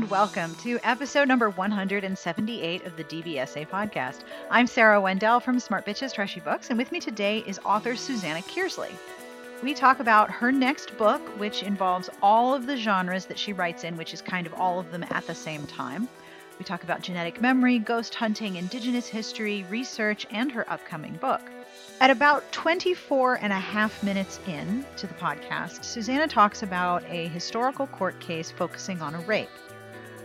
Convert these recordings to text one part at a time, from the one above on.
and welcome to episode number 178 of the DBSA podcast. I'm Sarah Wendell from Smart Bitches Trashy Books, and with me today is author Susanna Kearsley. We talk about her next book, which involves all of the genres that she writes in, which is kind of all of them at the same time. We talk about genetic memory, ghost hunting, indigenous history, research, and her upcoming book. At about 24 and a half minutes in to the podcast, Susanna talks about a historical court case focusing on a rape.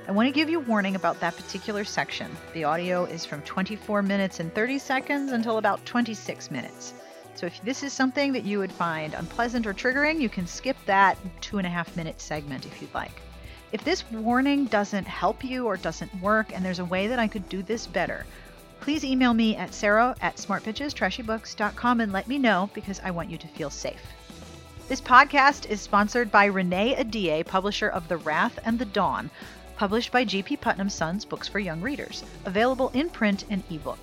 I want to give you a warning about that particular section. The audio is from 24 minutes and 30 seconds until about 26 minutes. So if this is something that you would find unpleasant or triggering, you can skip that two and a half minute segment if you'd like. If this warning doesn't help you or doesn't work, and there's a way that I could do this better, please email me at sarah at smartbitchestrashybooks.com and let me know because I want you to feel safe. This podcast is sponsored by Renee Ahdieh, publisher of The Wrath and the Dawn, published by G.P. Putnam Sons Books for Young Readers, available in print and ebook.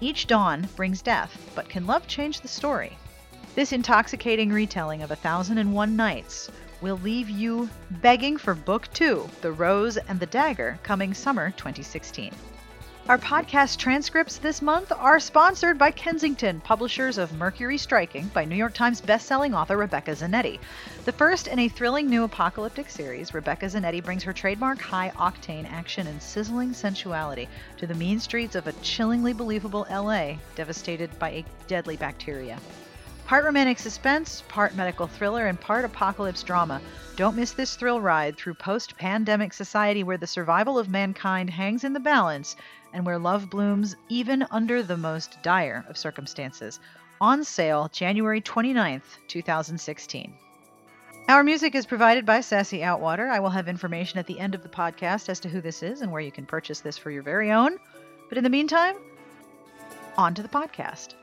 Each dawn brings death, but can love change the story? This intoxicating retelling of A Thousand and One Nights will leave you begging for Book Two, The Rose and the Dagger, coming summer 2016. Our podcast transcripts this month are sponsored by Kensington, publishers of Mercury Striking by New York Times bestselling author Rebecca Zanetti. The first in a thrilling new apocalyptic series, Rebecca Zanetti brings her trademark high octane action and sizzling sensuality to the mean streets of a chillingly believable LA devastated by a deadly bacteria. Part romantic suspense, part medical thriller, and part apocalypse drama. Don't miss this thrill ride through post pandemic society where the survival of mankind hangs in the balance and where love blooms even under the most dire of circumstances. On sale January 29th, 2016. Our music is provided by Sassy Outwater. I will have information at the end of the podcast as to who this is and where you can purchase this for your very own. But in the meantime, on to the podcast.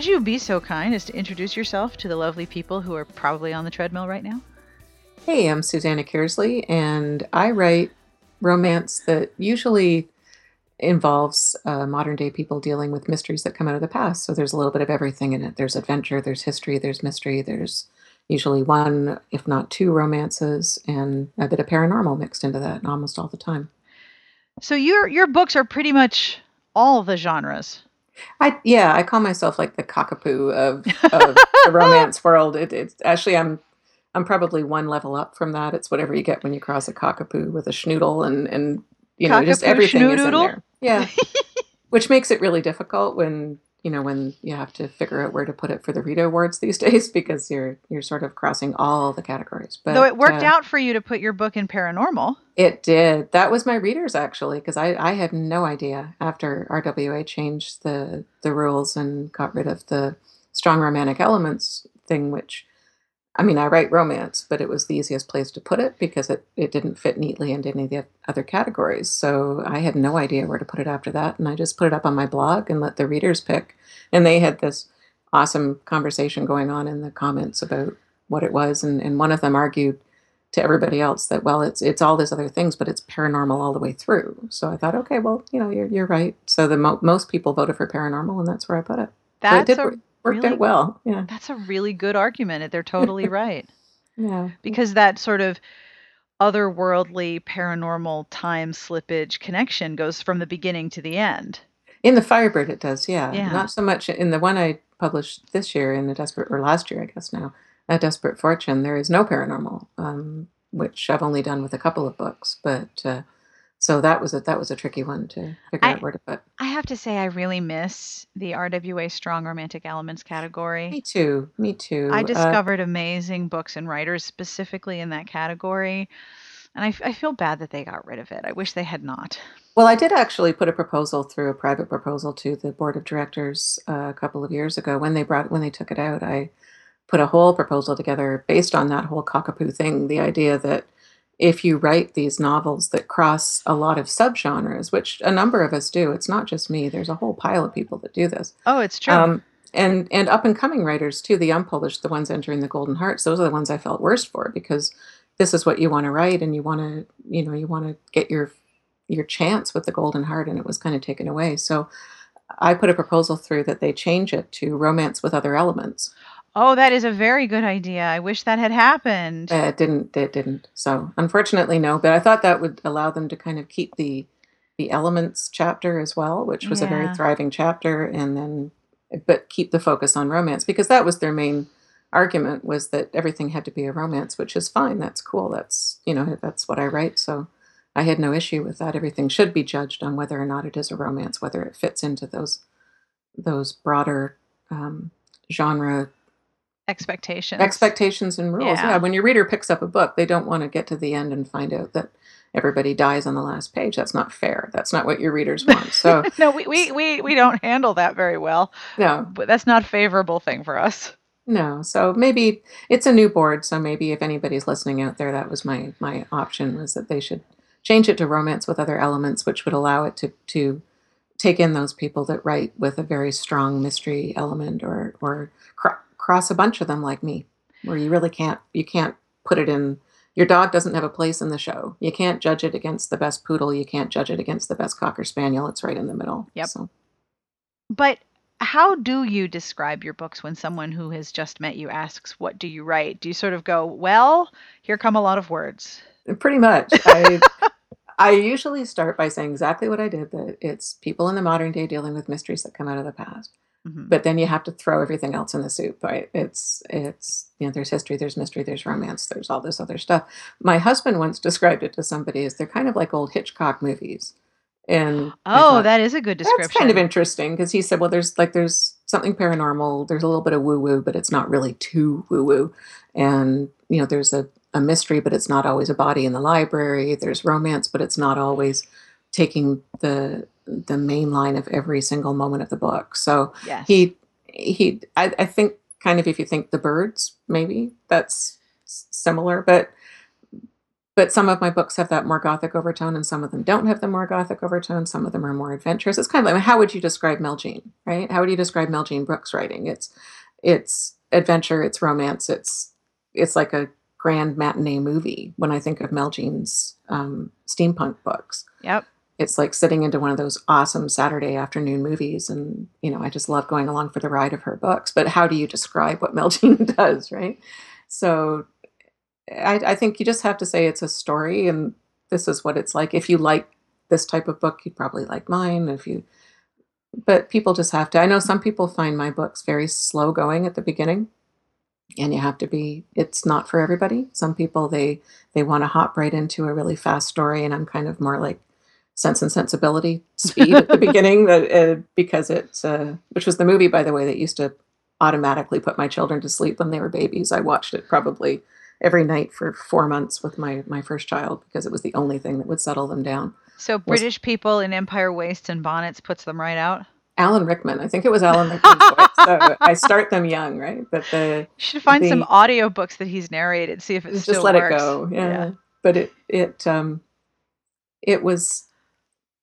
Would you be so kind as to introduce yourself to the lovely people who are probably on the treadmill right now? Hey, I'm Susanna Kearsley, and I write romance that usually involves uh, modern day people dealing with mysteries that come out of the past. So there's a little bit of everything in it. There's adventure, there's history, there's mystery, there's usually one, if not two, romances, and a bit of paranormal mixed into that almost all the time. So your your books are pretty much all the genres. I yeah, I call myself like the cockapoo of, of the romance world. It, it's actually I'm I'm probably one level up from that. It's whatever you get when you cross a cockapoo with a schnoodle and and you know just everything is in there. Yeah, which makes it really difficult when you know when you have to figure out where to put it for the Rita Awards these days because you're you're sort of crossing all the categories. But though it worked uh, out for you to put your book in paranormal, it did. That was my readers actually because I I had no idea after RWA changed the the rules and got rid of the strong romantic elements thing, which I mean, I write romance, but it was the easiest place to put it because it, it didn't fit neatly into any of the other categories. So I had no idea where to put it after that. And I just put it up on my blog and let the readers pick. And they had this awesome conversation going on in the comments about what it was. And, and one of them argued to everybody else that, well, it's it's all these other things, but it's paranormal all the way through. So I thought, okay, well, you know, you're, you're right. So the mo- most people voted for paranormal, and that's where I put it. That's so it did, a worked really, out well. Yeah. That's a really good argument. They're totally right. yeah. Because that sort of otherworldly paranormal time slippage connection goes from the beginning to the end. In the Firebird, it does, yeah. Yeah. Not so much in the one I published this year in the Desperate, or last year, I guess now, A Desperate Fortune, there is no paranormal, um, which I've only done with a couple of books. But uh, so that was a that was a tricky one to figure I, out where to put. I have to say, I really miss the RWA Strong Romantic Elements category. Me too. Me too. I Uh, discovered amazing books and writers specifically in that category, and I feel bad that they got rid of it. I wish they had not. well, I did actually put a proposal through a private proposal to the board of directors uh, a couple of years ago when they brought when they took it out. I put a whole proposal together based on that whole cockapoo thing. The idea that if you write these novels that cross a lot of subgenres, which a number of us do, it's not just me. There's a whole pile of people that do this. Oh, it's true. Um, and and up and coming writers too, the unpublished, the ones entering the Golden Hearts, those are the ones I felt worst for because this is what you want to write and you want to you know you want to get your your chance with the golden heart and it was kind of taken away so i put a proposal through that they change it to romance with other elements Oh, that is a very good idea. I wish that had happened. Uh, it didn't. It didn't. So unfortunately, no. But I thought that would allow them to kind of keep the the elements chapter as well, which was a very thriving chapter, and then but keep the focus on romance because that was their main argument was that everything had to be a romance, which is fine. That's cool. That's you know that's what I write. So I had no issue with that. Everything should be judged on whether or not it is a romance, whether it fits into those those broader um, genre Expectations. expectations and rules. Yeah. Yeah. when your reader picks up a book, they don't want to get to the end and find out that everybody dies on the last page. That's not fair. That's not what your readers want. So no, we, we, we, we don't handle that very well, no, but that's not a favorable thing for us. no. So maybe it's a new board. So maybe if anybody's listening out there, that was my my option was that they should change it to romance with other elements, which would allow it to to take in those people that write with a very strong mystery element or or cr- cross a bunch of them like me where you really can't you can't put it in your dog doesn't have a place in the show. You can't judge it against the best poodle. You can't judge it against the best cocker spaniel. It's right in the middle. Yep. so. But how do you describe your books when someone who has just met you asks, What do you write? Do you sort of go, Well, here come a lot of words? pretty much. I i usually start by saying exactly what i did that it's people in the modern day dealing with mysteries that come out of the past Mhm. but then you have to throw everything else in the soup. Right it's it's you know there's history there's mystery there's romance there's all this other stuff. My husband once described it to somebody as they're kind of like old hitchcock movies. And Oh, thought, that is a good description. that's kind of interesting because he said well there's like there's something paranormal there's a little bit of woo woo but it's not really too woo woo and you know there's a, a mystery but it's not always a body in the library. There's romance but it's not always taking the the main line of every single moment of the book. So yes. he he I, I think kind of if you think the birds maybe that's similar but but some of my books have that more gothic overtone and some of them don't have the more gothic overtone. Some of them are more adventurous. It's kind of like how would you describe Meljean right? How would you describe Meljean Brook's writing? It's it's adventure it's romance it's it's like a grand matinee movie when i think of Meljean's um, steampunk books. Yep. It's like sitting into one of those awesome Saturday afternoon movies. And, you know, I just love going along for the ride of her books. But how do you describe what Meljean does, right? So I, I think you just have to say it's a story and this is what it's like. If you like this type of book, you'd probably like mine. If you, but people just have to. I know some people find my books very slow going at the beginning. And you have to be, it's not for everybody. Some people, they, they want to hop right into a really fast story. And I'm kind of more like, Sense and Sensibility speed at the beginning that uh, because it's uh, which was the movie by the way that used to automatically put my children to sleep when they were babies. I watched it probably every night for four months with my my first child because it was the only thing that would settle them down. So British people in empire waists and bonnets puts them right out. Alan Rickman, I think it was Alan Rickman's voice. So I start them young, right? But the You should find some The- audiobooks that he's narrated, see if it just let works. it go. Yeah. But it it um it was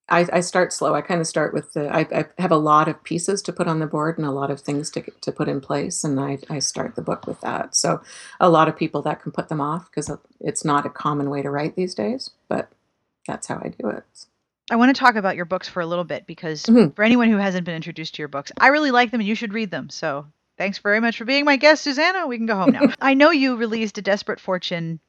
I, I start slow. I kind of start with the. I, I have a lot of pieces to put on the board and a lot of things to to put in place, and I, I start the book with that. So, a lot of people that can put them off because it's not a common way to write these days. But that's how I do it. I want to talk about your books for a little bit because Mhm. for anyone who hasn't been introduced to your books, I really like them and you should read them. So thanks very much for being my guest, Susanna. We can go home now. I know you released A Desperate Fortune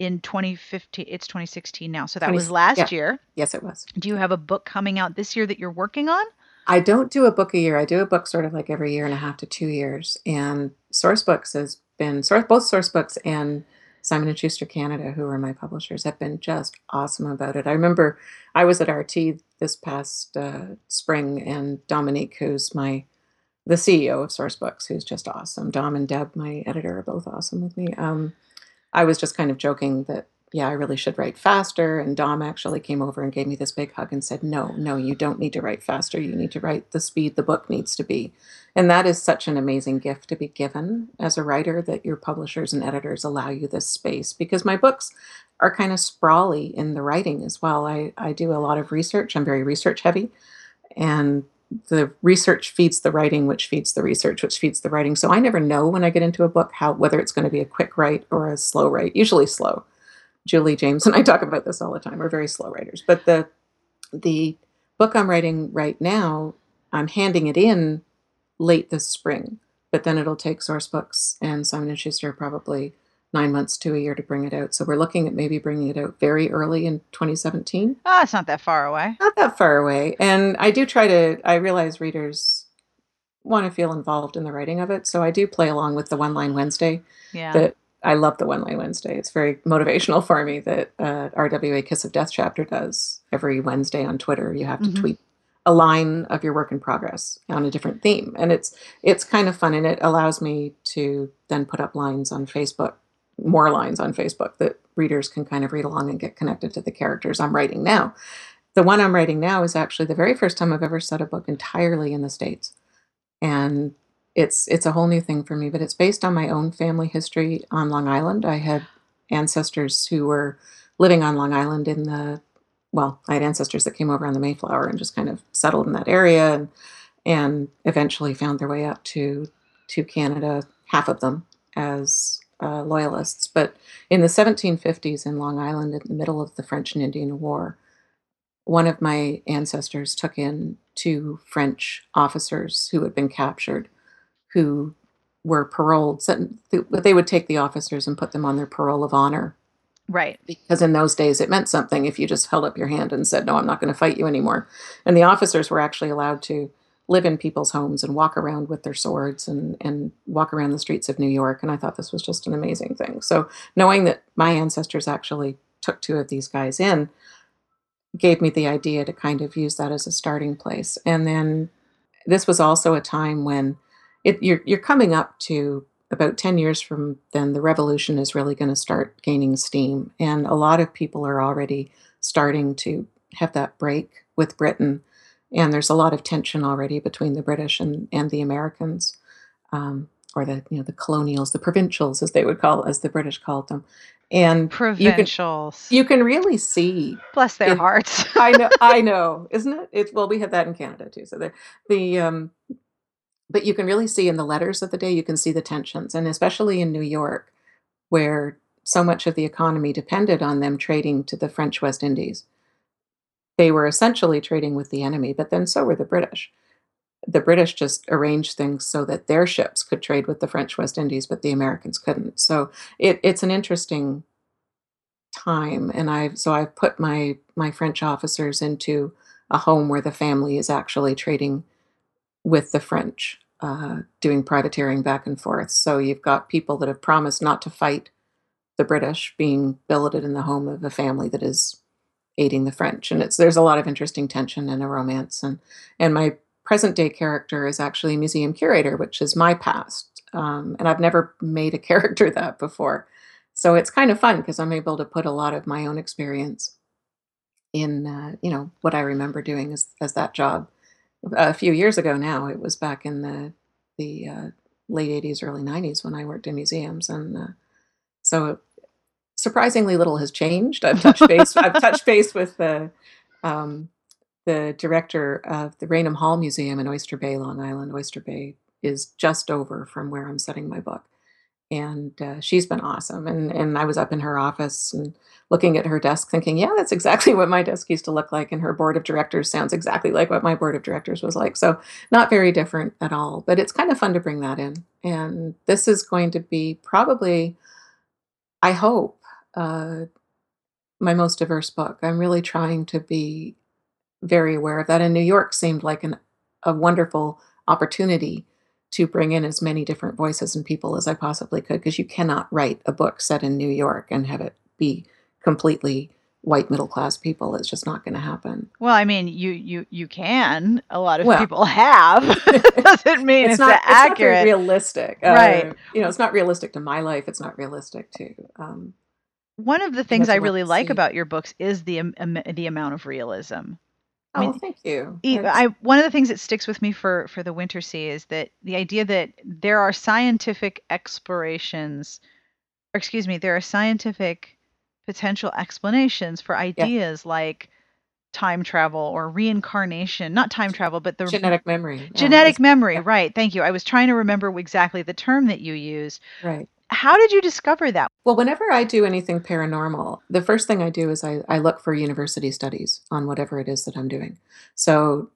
in 2015. It's 2016 now. So that 20 was last yeah. year. Yes, it was. Do you have a book coming out this year that you're working on? I don't do a book a year. I do a book sort of like every year and a half to two years. And Sourcebooks has been source both Sourcebooks and Simon and Schuster Canada, who are my publishers, have been just awesome about it. I remember I was at RT this past uh, spring, and Dominique, who's my the CEO of Sourcebooks, who's just awesome. Dom and Deb, my editor, are both awesome with me. Um, I was just kind of joking that yeah, I really should write faster. And Dom actually came over and gave me this big hug and said, No, no, you don't need to write faster. You need to write the speed the book needs to be. And that is such an amazing gift to be given as a writer that your publishers and editors allow you this space because my books are kind of sprawly in the writing as well. I, I do a lot of research, I'm very research heavy. And the research feeds the writing, which feeds the research, which feeds the writing. So I never know when I get into a book how whether it's going to be a quick write or a slow write. Usually slow. Julie James and I talk about this all the time. We're very slow writers, but the The book I'm writing right now, I'm handing it in late this spring, but then it'll take Sourcebooks and Simon & Schuster probably nine months to a year to bring it out. So we're looking at maybe bringing it out very early in 2017. Ah, oh, it's not that far away. Not that far away. And I do try to, I realize readers want to feel involved in the writing of it. So I do play along with the One Line Wednesday. Yeah. That I love the One Line Wednesday. It's very motivational for me that uh, RWA Kiss of Death chapter does every Wednesday on Twitter. You have to mm-hmm. tweet a line of your work in progress on a different theme, and it's it's kind of fun, and it allows me to then put up lines on Facebook, more lines on Facebook that readers can kind of read along and get connected to the characters I'm writing now. The one I'm writing now is actually the very first time I've ever set a book entirely in the states and it's it's a whole new thing for me but it's based on my own family history on long island i had ancestors who were living on long island in the well i had ancestors that came over on the mayflower and just kind of settled in that area and and eventually found their way up to to canada half of them as uh, loyalists but in the 1750s in long island in the middle of the french and indian war one of my ancestors took in two French officers who had been captured, who were paroled. They would take the officers and put them on their parole of honor. Right. Because in those days it meant something if you just held up your hand and said, No, I'm not going to fight you anymore. And the officers were actually allowed to live in people's homes and walk around with their swords and, and walk around the streets of New York. And I thought this was just an amazing thing. So knowing that my ancestors actually took two of these guys in, gave me the idea to kind of use that as a starting place. And then this was also a time when it, you're you're coming up to about 10 years from then the revolution is really going to start gaining steam and a lot of people are already starting to have that break with britain and there's a lot of tension already between the british and, and the americans um, or the you know the colonials the provincials as they would call as the british called them and provincials. You can, you can really see. Bless their it, hearts. I know, I know, isn't it? It's well, we have that in Canada too. So the the um, but you can really see in the letters of the day, you can see the tensions, and especially in New York, where so much of the economy depended on them trading to the French West Indies. They were essentially trading with the enemy, but then so were the British the British just arranged things so that their ships could trade with the French West Indies, but the Americans couldn't. So it, it's an interesting time, and I've so I've put my my French officers into a home where the family is actually trading with the French, uh, doing privateering back and forth. So you've got people that have promised not to fight the British being billeted in the home of a family that is aiding the French, and it's there's a lot of interesting tension and a romance, and and my present day character is actually a museum curator, which is my past. Um, and I've never made a character that before. So it's kind of fun because I'm able to put a lot of my own experience in, uh, you know, what I remember doing as, as that job a few years ago now. It was back in the, the uh, late 80s, early 90s when I worked in museums. And uh, so surprisingly little has changed. I've touched base, I've touched base with the, um, the director of the Raynham Hall Museum in Oyster Bay, Long Island. Oyster Bay is just over from where I'm setting my book. And uh, she's been awesome. And, and I was up in her office and looking at her desk thinking, yeah, that's exactly what my desk used to look like. And her board of directors sounds exactly like what my board of directors was like. So not very different at all. But it's kind of fun to bring that in. And this is going to be probably, I hope, uh, my most diverse book. I'm really trying to be very aware of that. And New York seemed like an, a wonderful opportunity to bring in as many different voices and people as I possibly could, because you cannot write a book set in New York and have it be completely white middle class people. It's just not going to happen. Well, I mean, you you you can. A lot of well, people have. Doesn't mean it's, it's not accurate. It's not realistic, uh, right? You know, it's not realistic to my life. It's not realistic to. Um, One of the things I really like about your books is the um, the amount of realism. I mean, oh, thank you. I one of the things that sticks with me for for the winter sea is that the idea that there are scientific explorations, or excuse me, there are scientific potential explanations for ideas yeah. like time travel or reincarnation not time travel but the genetic memory genetic yeah, memory yeah. right thank you i was trying to remember exactly the term that you use right how did you discover that? Well, whenever I do anything paranormal, the first thing I do is I, I look for university studies on whatever it is that I'm doing. So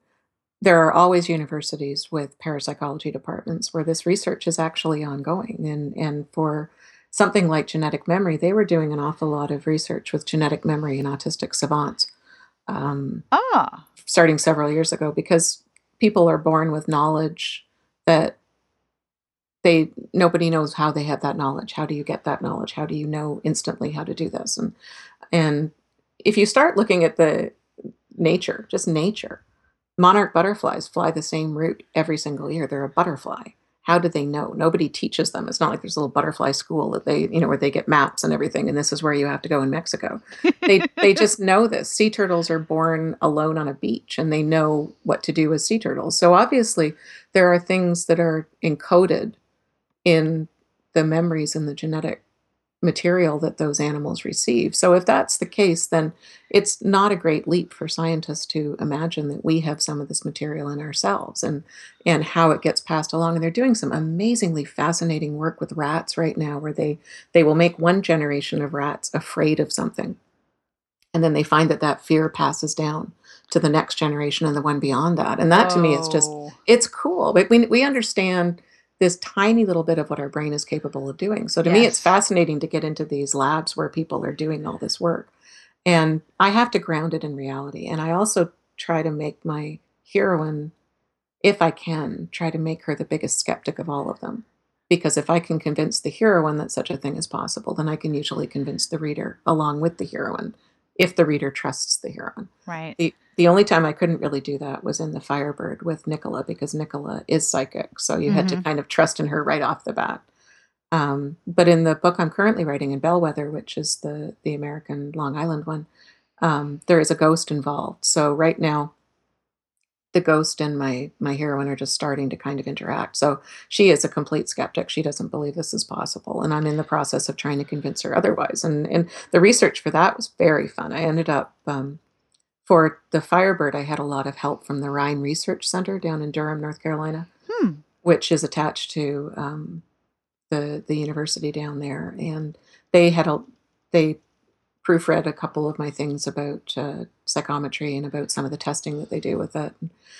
there are always universities with parapsychology departments where this research is actually ongoing. And, and for something like genetic memory, they were doing an awful lot of research with genetic memory in autistic savants um, Ah, starting several years ago because people are born with knowledge that they nobody knows how they have that knowledge. How do you get that knowledge? How do you know instantly how to do this? And and if you start looking at the nature, just nature, monarch butterflies fly the same route every single year. They're a butterfly. How do they know? Nobody teaches them. It's not like there's a little butterfly school that they, you know, where they get maps and everything, and this is where you have to go in Mexico. They they just know this. Sea turtles are born alone on a beach and they know what to do as sea turtles. So obviously there are things that are encoded in the memories and the genetic material that those animals receive. So if that's the case, then it's not a great leap for scientists to imagine that we have some of this material in ourselves and and how it gets passed along. And they're doing some amazingly fascinating work with rats right now where they they will make one generation of rats afraid of something. And then they find that that fear passes down to the next generation and the one beyond that. And that to me is just oh. it's cool. But we we understand this tiny little bit of what our brain is capable of doing. So to me, it's fascinating to get into these labs where people are doing all this work. And I have to ground it in reality. And I also try to make my heroine, if I can, try to make her the biggest skeptic of all of them. Because if I can convince the heroine that such a thing is possible, then I can usually convince the reader along with the heroine if the reader trusts the heroine. Right. The the only time I couldn't really do that was in the Firebird with Nicola because Nicola is psychic, so you had to Mhm. kind of trust in her right off the bat. Um, but in the book I'm currently writing in Bellwether, which is the the American Long Island one, um, there is a ghost involved. So right now, the ghost and my my heroine are just starting to kind of interact. So she is a complete skeptic. She doesn't believe this is possible, and I'm in the process of trying to convince her otherwise. And and the research for that was very fun. I ended up um, for the Firebird, I had a lot of help from the Rhine Research Center down in Durham, North Carolina, Hmm. which is attached to um, the the university down there, and they had a they proofread a couple of my things about uh, psychometry and about some of the testing that they do with it.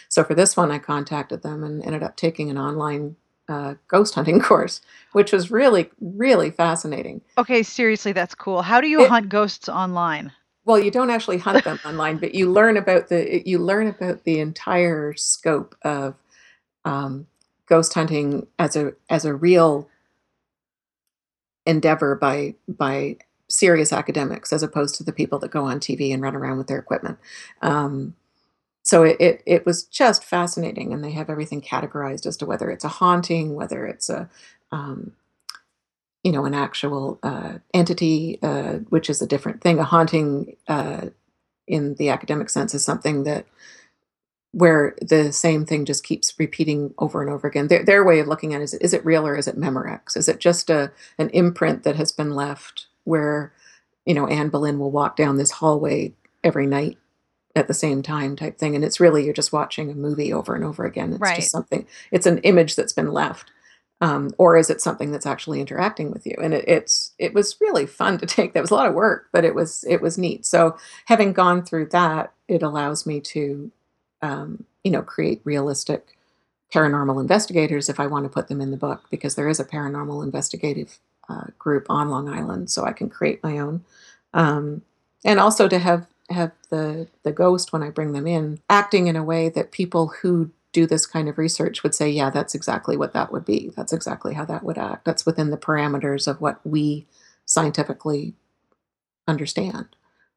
So for this one, I contacted them and ended up taking an online uh, ghost hunting course, which was really really fascinating. Okay, seriously, that's cool. How do you It, hunt ghosts online? well, you don't actually hunt them online, but you learn about the you learn about the entire scope of um, ghost hunting as a as a real endeavor by by serious academics as opposed to the people that go on TV and run around with their equipment. Um, so it, it it was just fascinating, and they have everything categorized as to whether it's a haunting, whether it's a um, you know an actual uh, entity, uh, which is a different thing. A haunting uh, in the academic sense is something that where the same thing just keeps repeating over and over again. Their, their way of looking at it is, is it real or is it Memorex? Is it just a an imprint that has been left where, you know, Anne Boleyn will walk down this hallway every night at the same time type thing. And it's really, you're just watching a movie over and over again. It's Right. just something, it's an image that's been left. Um, or is it something that's actually interacting with you? And it, it's, it was really fun to take. That was a lot of work, but it was, it was neat. So having gone through that, it allows me to um, you know, create realistic paranormal investigators if I want to put them in the book, because there is a paranormal investigative uh, group on Long Island, so I can create my own, um, and also to have have the the ghost when I bring them in acting in a way that people who do this kind of research would say, yeah, that's exactly what that would be. That's exactly how that would act. That's within the parameters of what we scientifically understand.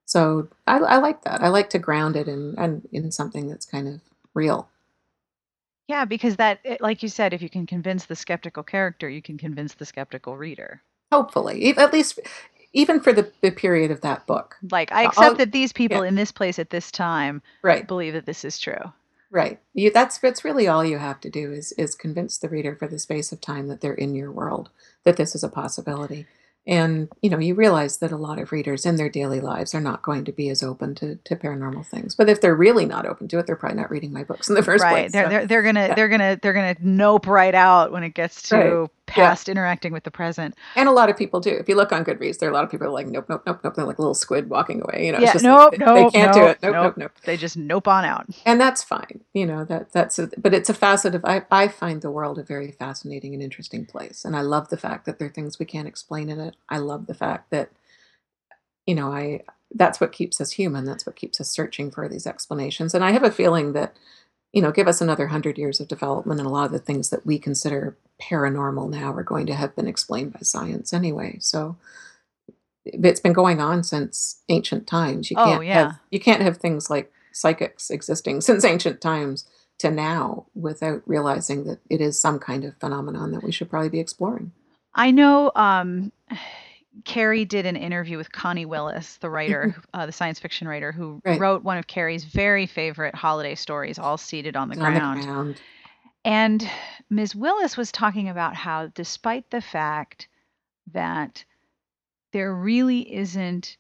So I, I like that. I like to ground it in, in in something that's kind of real. Yeah, because that, it, like you said, if you can convince the skeptical character, you can convince the skeptical reader. Hopefully, E- at least even for the, the period of that book. Like, I I'll, accept that these people in this place at this time right, believe that this is true. right. You, that's that's really all you have to do is is convince the reader for the space of time that they're in your world, that this is a possibility. And you know, you realize that a lot of readers in their daily lives are not going to be as open to, to paranormal things. But if they're really not open to it, they're probably not reading my books in the first Right. place. They're So they're they're gonna yeah, they're gonna they're gonna nope right out when it gets right, past interacting with the present. And a lot of people do. If you look on Goodreads, there are a lot of people are like, nope, nope, nope, nope. They're like a little squid walking away. You know, Yeah, nope, like, they, nope, they can't do it. Nope, nope. nope, nope. They just nope on out. And that's fine. You know, that that's a, but it's a facet of I, I find the world a very fascinating and interesting place. And I love the fact that there are things we can't explain in it. I love the fact that, you know, I that's what keeps us human. That's what keeps us searching for these explanations. And I have a feeling that you know, give us another hundred years of development, and a lot of the things that we consider paranormal now are going to have been explained by science anyway. So it's been going on since ancient times. You Oh, can't yeah. have you can't have things like psychics existing since ancient times to now without realizing that it is some kind of phenomenon that we should probably be exploring. I know um, Carrie did an interview with Connie Willis, the writer, uh, the science fiction writer, who Mm-hmm. Right. wrote one of Carrie's very favorite holiday stories, all seated on the on the ground. ground. And Ms. Willis was talking about how, despite the fact that there really isn't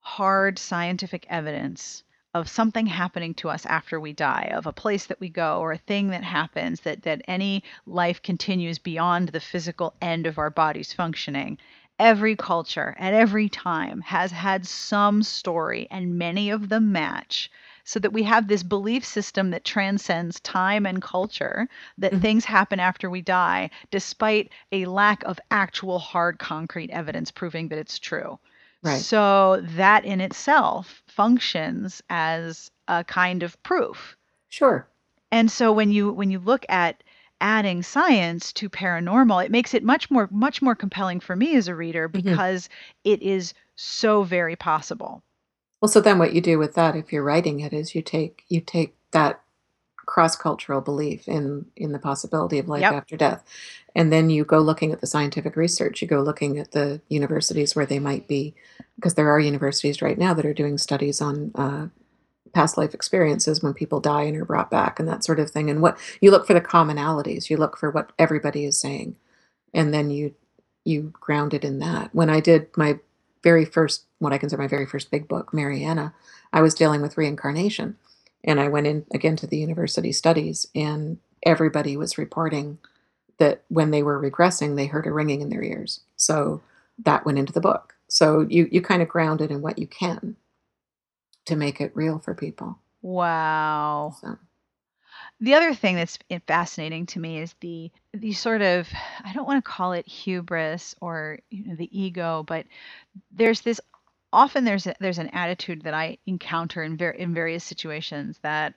hard scientific evidence of something happening to us after we die, of a place that we go or a thing that happens, that, that any life continues beyond the physical end of our bodies functioning. Every culture at every time has had some story, and many of them match. So that we have this belief system that transcends time and culture, that Mhm. things happen after we die, despite a lack of actual hard concrete evidence proving that it's true. Right. So that in itself functions as a kind of proof. Sure. And so when you when you look at adding science to paranormal, it makes it much more much more compelling for me as a reader Mhm. because it is so very possible. Well, so then what you do with that, if you're writing it, is you take you take that cross-cultural belief in in the possibility of life Yep. after death, and then you go looking at the scientific research. You go looking at the universities where they might be, because there are universities right now that are doing studies on uh, past life experiences when people die and are brought back and that sort of thing. And what you look for the commonalities, you look for what everybody is saying, and then you you ground it in that. When I did my very first, what I consider my very first big book, Mariana, I was dealing with reincarnation. And I went in again to the university studies, and everybody was reporting that when they were regressing, they heard a ringing in their ears. So that went into the book. So you, you kind of ground it in what you can to make it real for people. Wow. So, The other thing that's fascinating to me is the the sort of I don't want to call it hubris or you know, the ego, but there's this often there's a, there's an attitude that I encounter in ver- in various situations that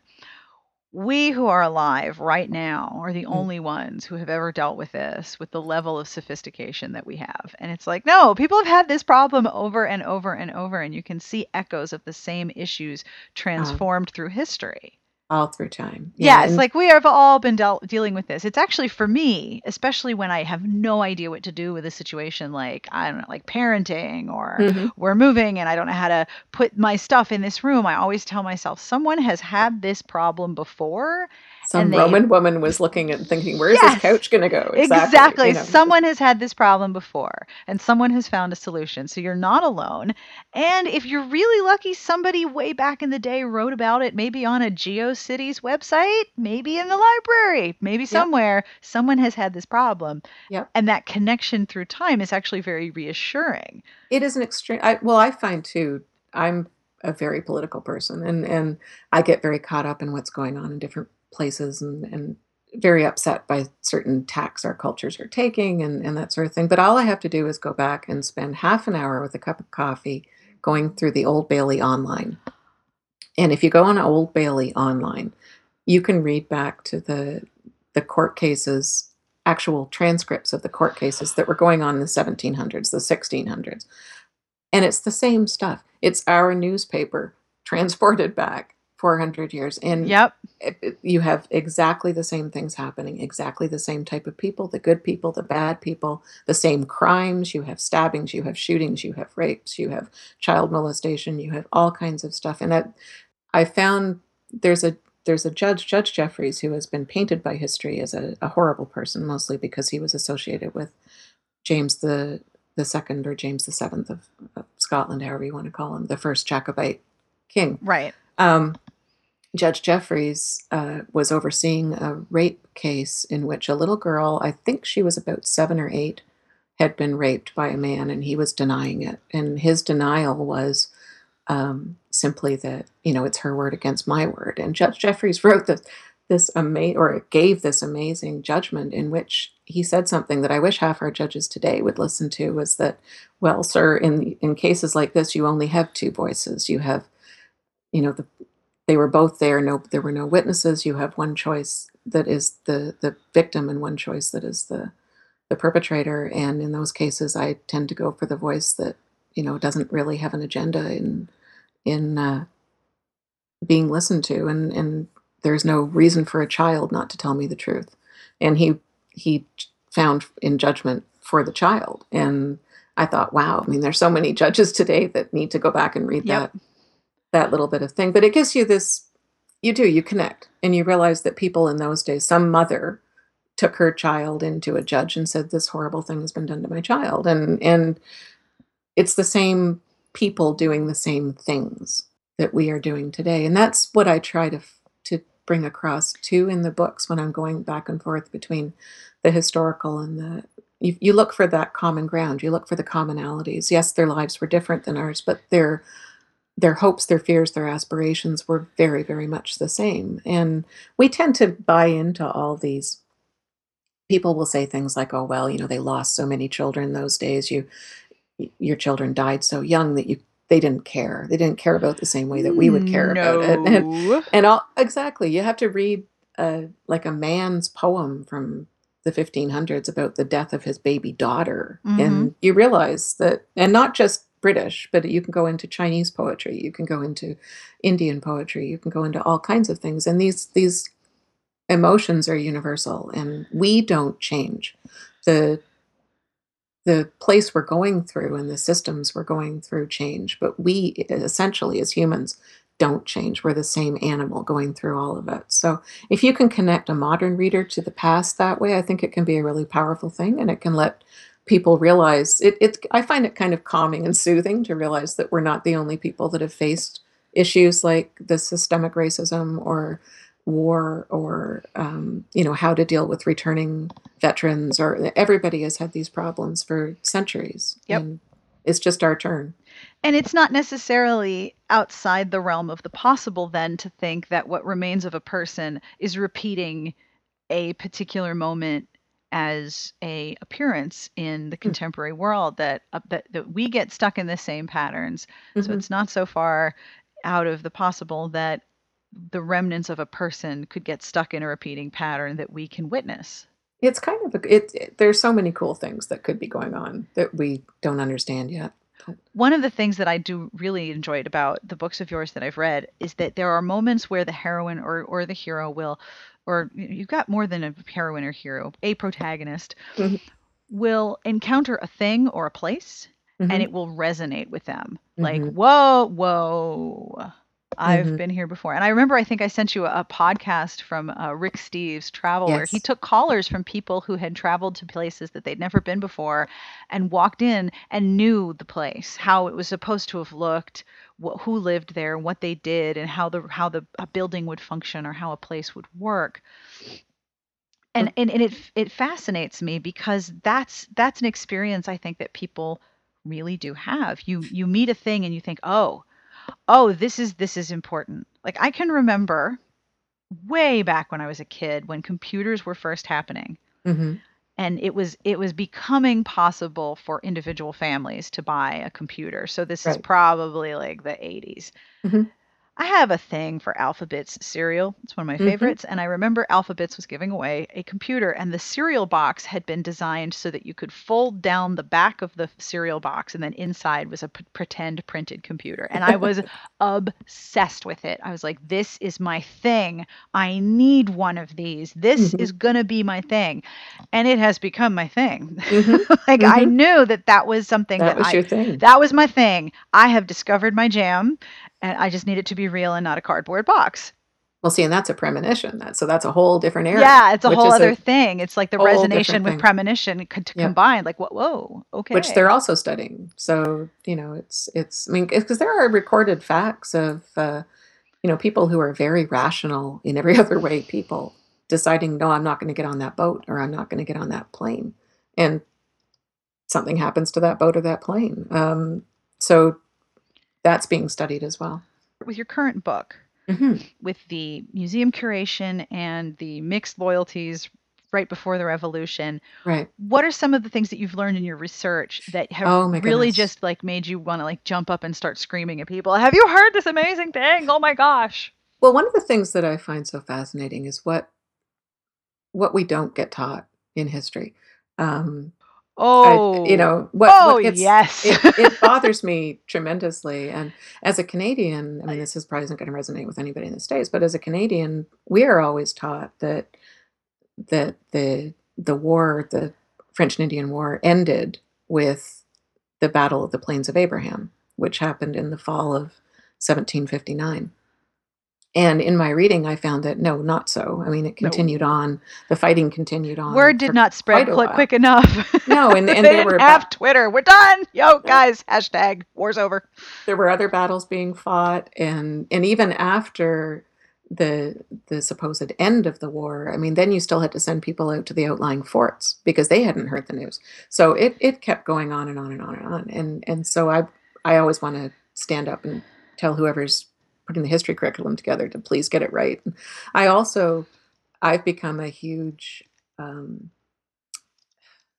we who are alive right now are the Mm. only ones who have ever dealt with this with the level of sophistication that we have. And it's like, no, people have had this problem over and over and over, and you can see echoes of the same issues transformed through history. All through time. Yeah, it's like we have all been dealt dealing with this. It's actually for me, especially when I have no idea what to do with a situation like I don't know, like parenting or Mhm. we're moving and I don't know how to put my stuff in this room. I always tell myself someone has had this problem before. Some they- Roman woman was looking and thinking, "Where's Yes! this couch going to go?" Exactly. you know. Someone has had this problem before and someone has found a solution. So you're not alone. And if you're really lucky, somebody way back in the day wrote about it, maybe on a GeoCities website, maybe in the library, maybe somewhere. Someone has had this problem. Yep. And that connection through time is actually very reassuring. It is an extreme. I, well, I find too. I'm a very political person, and and I get very caught up in what's going on in different places, and and very upset by certain tacks our cultures are taking, and and that sort of thing. But all I have to do is go back and spend half an hour with a cup of coffee, going through the Old Bailey online. And if you go on Old Bailey online, you can read back to the the court cases, actual transcripts of the court cases that were going on in the 1700s, the 1600s. And it's the same stuff. It's our newspaper transported back 400 years. And Yep. it- it- you have exactly the same things happening, exactly the same type of people the good people, the bad people, the same crimes. You have stabbings, you have shootings, you have rapes, you have child molestation, you have all kinds of stuff. And that I found there's a there's a judge, Judge Jeffreys, who has been painted by history as a, a horrible person, mostly because he was associated with James the the second or James the seventh of, of Scotland, however you want to call him, the first Jacobite king. Right. Um, Judge Jeffreys uh, was overseeing a rape case in which a little girl, I think she was about seven or eight, had been raped by a man and he was denying it. And his denial was um, simply that, you know, it's her word against my word. And Judge Jeffreys wrote this, this amazing, or gave this amazing judgment in which he said something that I wish half our judges today would listen to was that, well, sir, in, in cases like this, you only have two voices. You have, you know, the, they were both there. No, there were no witnesses. You have one choice that is the, the victim and one choice that is the, the perpetrator. And in those cases, I tend to go for the voice that you know doesn't really have an agenda in in uh, being listened to, and and there's no reason for a child not to tell me the truth. And he he found in judgment for the child, and I thought, wow, I mean, there's so many judges today that need to go back and read yep. that that little bit of thing. But it gives you this. You do you connect, and you realize that people in those days, some mother took her child into a judge and said this horrible thing has been done to my child and and it's the same people doing the same things that we are doing today and that's what i try to to bring across too in the books when i'm going back and forth between the historical and the you, you look for that common ground you look for the commonalities yes their lives were different than ours but their their hopes their fears their aspirations were very very much the same and we tend to buy into all these people will say things like, "Oh, well, you know, they lost so many children those days. You your children died so young that you they didn't care. They didn't care about the same way that we would care no. about it." And, and all exactly, you have to read uh, like a man's poem from the 1500s about the death of his baby daughter, mm-hmm. and you realize that, and not just British, but you can go into Chinese poetry, you can go into Indian poetry, you can go into all kinds of things, and these these emotions are universal and we don't change. The the place we're going through and the systems we're going through change but we essentially as humans don't change. We're the same animal going through all of it. So if you can connect a modern reader to the past that way i think it can be a really powerful thing and it can let people realize it, it i find it kind of calming and soothing to realize that we're not the only people that have faced issues like the systemic racism or war or um, you know how to deal with returning veterans or everybody has had these problems for centuries yep. and it's just our turn and it's not necessarily outside the realm of the possible then to think that what remains of a person is repeating a particular moment as a appearance in the hmm. contemporary mm-hmm. world that, uh, that that we get stuck in the same patterns mm-hmm. so it's not so far out of the possible that the remnants of a person could get stuck in a repeating pattern that we can witness. It's kind of a, it, it there's so many cool things that could be going on that we don't understand yet. One of the things that I do really enjoyed about the books of yours that I've read is that there are moments where the heroine or, or the hero will, or you've got more than a heroine or hero, a protagonist mm-hmm. will encounter a thing or a place mm-hmm. and it will resonate with them. Mm-hmm. Like, whoa, whoa I've mm-hmm. been here before. And I remember I think I sent you a, a podcast from uh, Rick Steves, Traveler. Yes. He took callers from people who had traveled to places that they'd never been before and walked in and knew the place, how it was supposed to have looked, wh- who lived there, what they did, and how the how the a building would function or how a place would work. And, and and it it fascinates me because that's that's an experience I think that people really do have. You you meet a thing and you think, "Oh, oh, this is this is important. Like I can remember way back when I was a kid when computers were first happening. Mm-hmm. And it was it was becoming possible for individual families to buy a computer. So this right. is probably like the 80s. Mm-hmm. I have a thing for Alpha-Bits cereal. It's one of my mm-hmm. favorites. And I remember Alpha-Bits was giving away a computer, and the cereal box had been designed so that you could fold down the back of the cereal box, and then inside was a p- pretend printed computer. And I was obsessed with it. I was like, this is my thing. I need one of these. This mm-hmm. is going to be my thing. And it has become my thing. Mm-hmm. like, I mm-hmm. knew that that was something that, that was I, your thing. That was my thing. I have discovered my jam and I just need it to be real and not a cardboard box. Well, see, and that's a premonition. That so that's a whole different area. Yeah, it's a whole other a thing. It's like the resonation with premonition to yeah. combine. Like, what? Whoa, okay. Which they're also studying. So you know, it's it's. I mean, because there are recorded facts of, uh, you know, people who are very rational in every other way people deciding, no, I'm not going to get on that boat or I'm not going to get on that plane. And something happens to that boat or that plane. Um, so that's being studied as well. With your current book, hmm with the museum curation and the mixed loyalties right before the revolution, Right. what are some of the things that you've learned in your research that have Oh really goodness. just like made you want to like jump up and start screaming at people? Have you heard this amazing thing? Oh my gosh. Well, one of the things that I find so fascinating is what what we don't get taught in history. Um, I, you Oh. know, what Oh what gets yes. it it bothers me tremendously. And as a Canadian, I mean, this is probably isn't going to resonate with anybody in the States, but as a Canadian, we are always taught that that the the war, the French and Indian War, ended with the Battle of the Plains of Abraham, which happened in the fall of 1759. And in my reading, I found that no, not so. I mean, it continued no. on. The fighting continued on Word did not spread quite quick, enough. No, and they and there were have ba- Twitter. We're done. Yo, guys, hashtag war's over. there were other battles being fought, and and even after the the supposed end of the war, I mean, then you still had to send people out to the outlying forts because they hadn't heard the news. So it it kept going on and on and on and on. And and so I I always want to stand up and tell whoever's putting the history curriculum together to please get it right. I also I've become a huge um,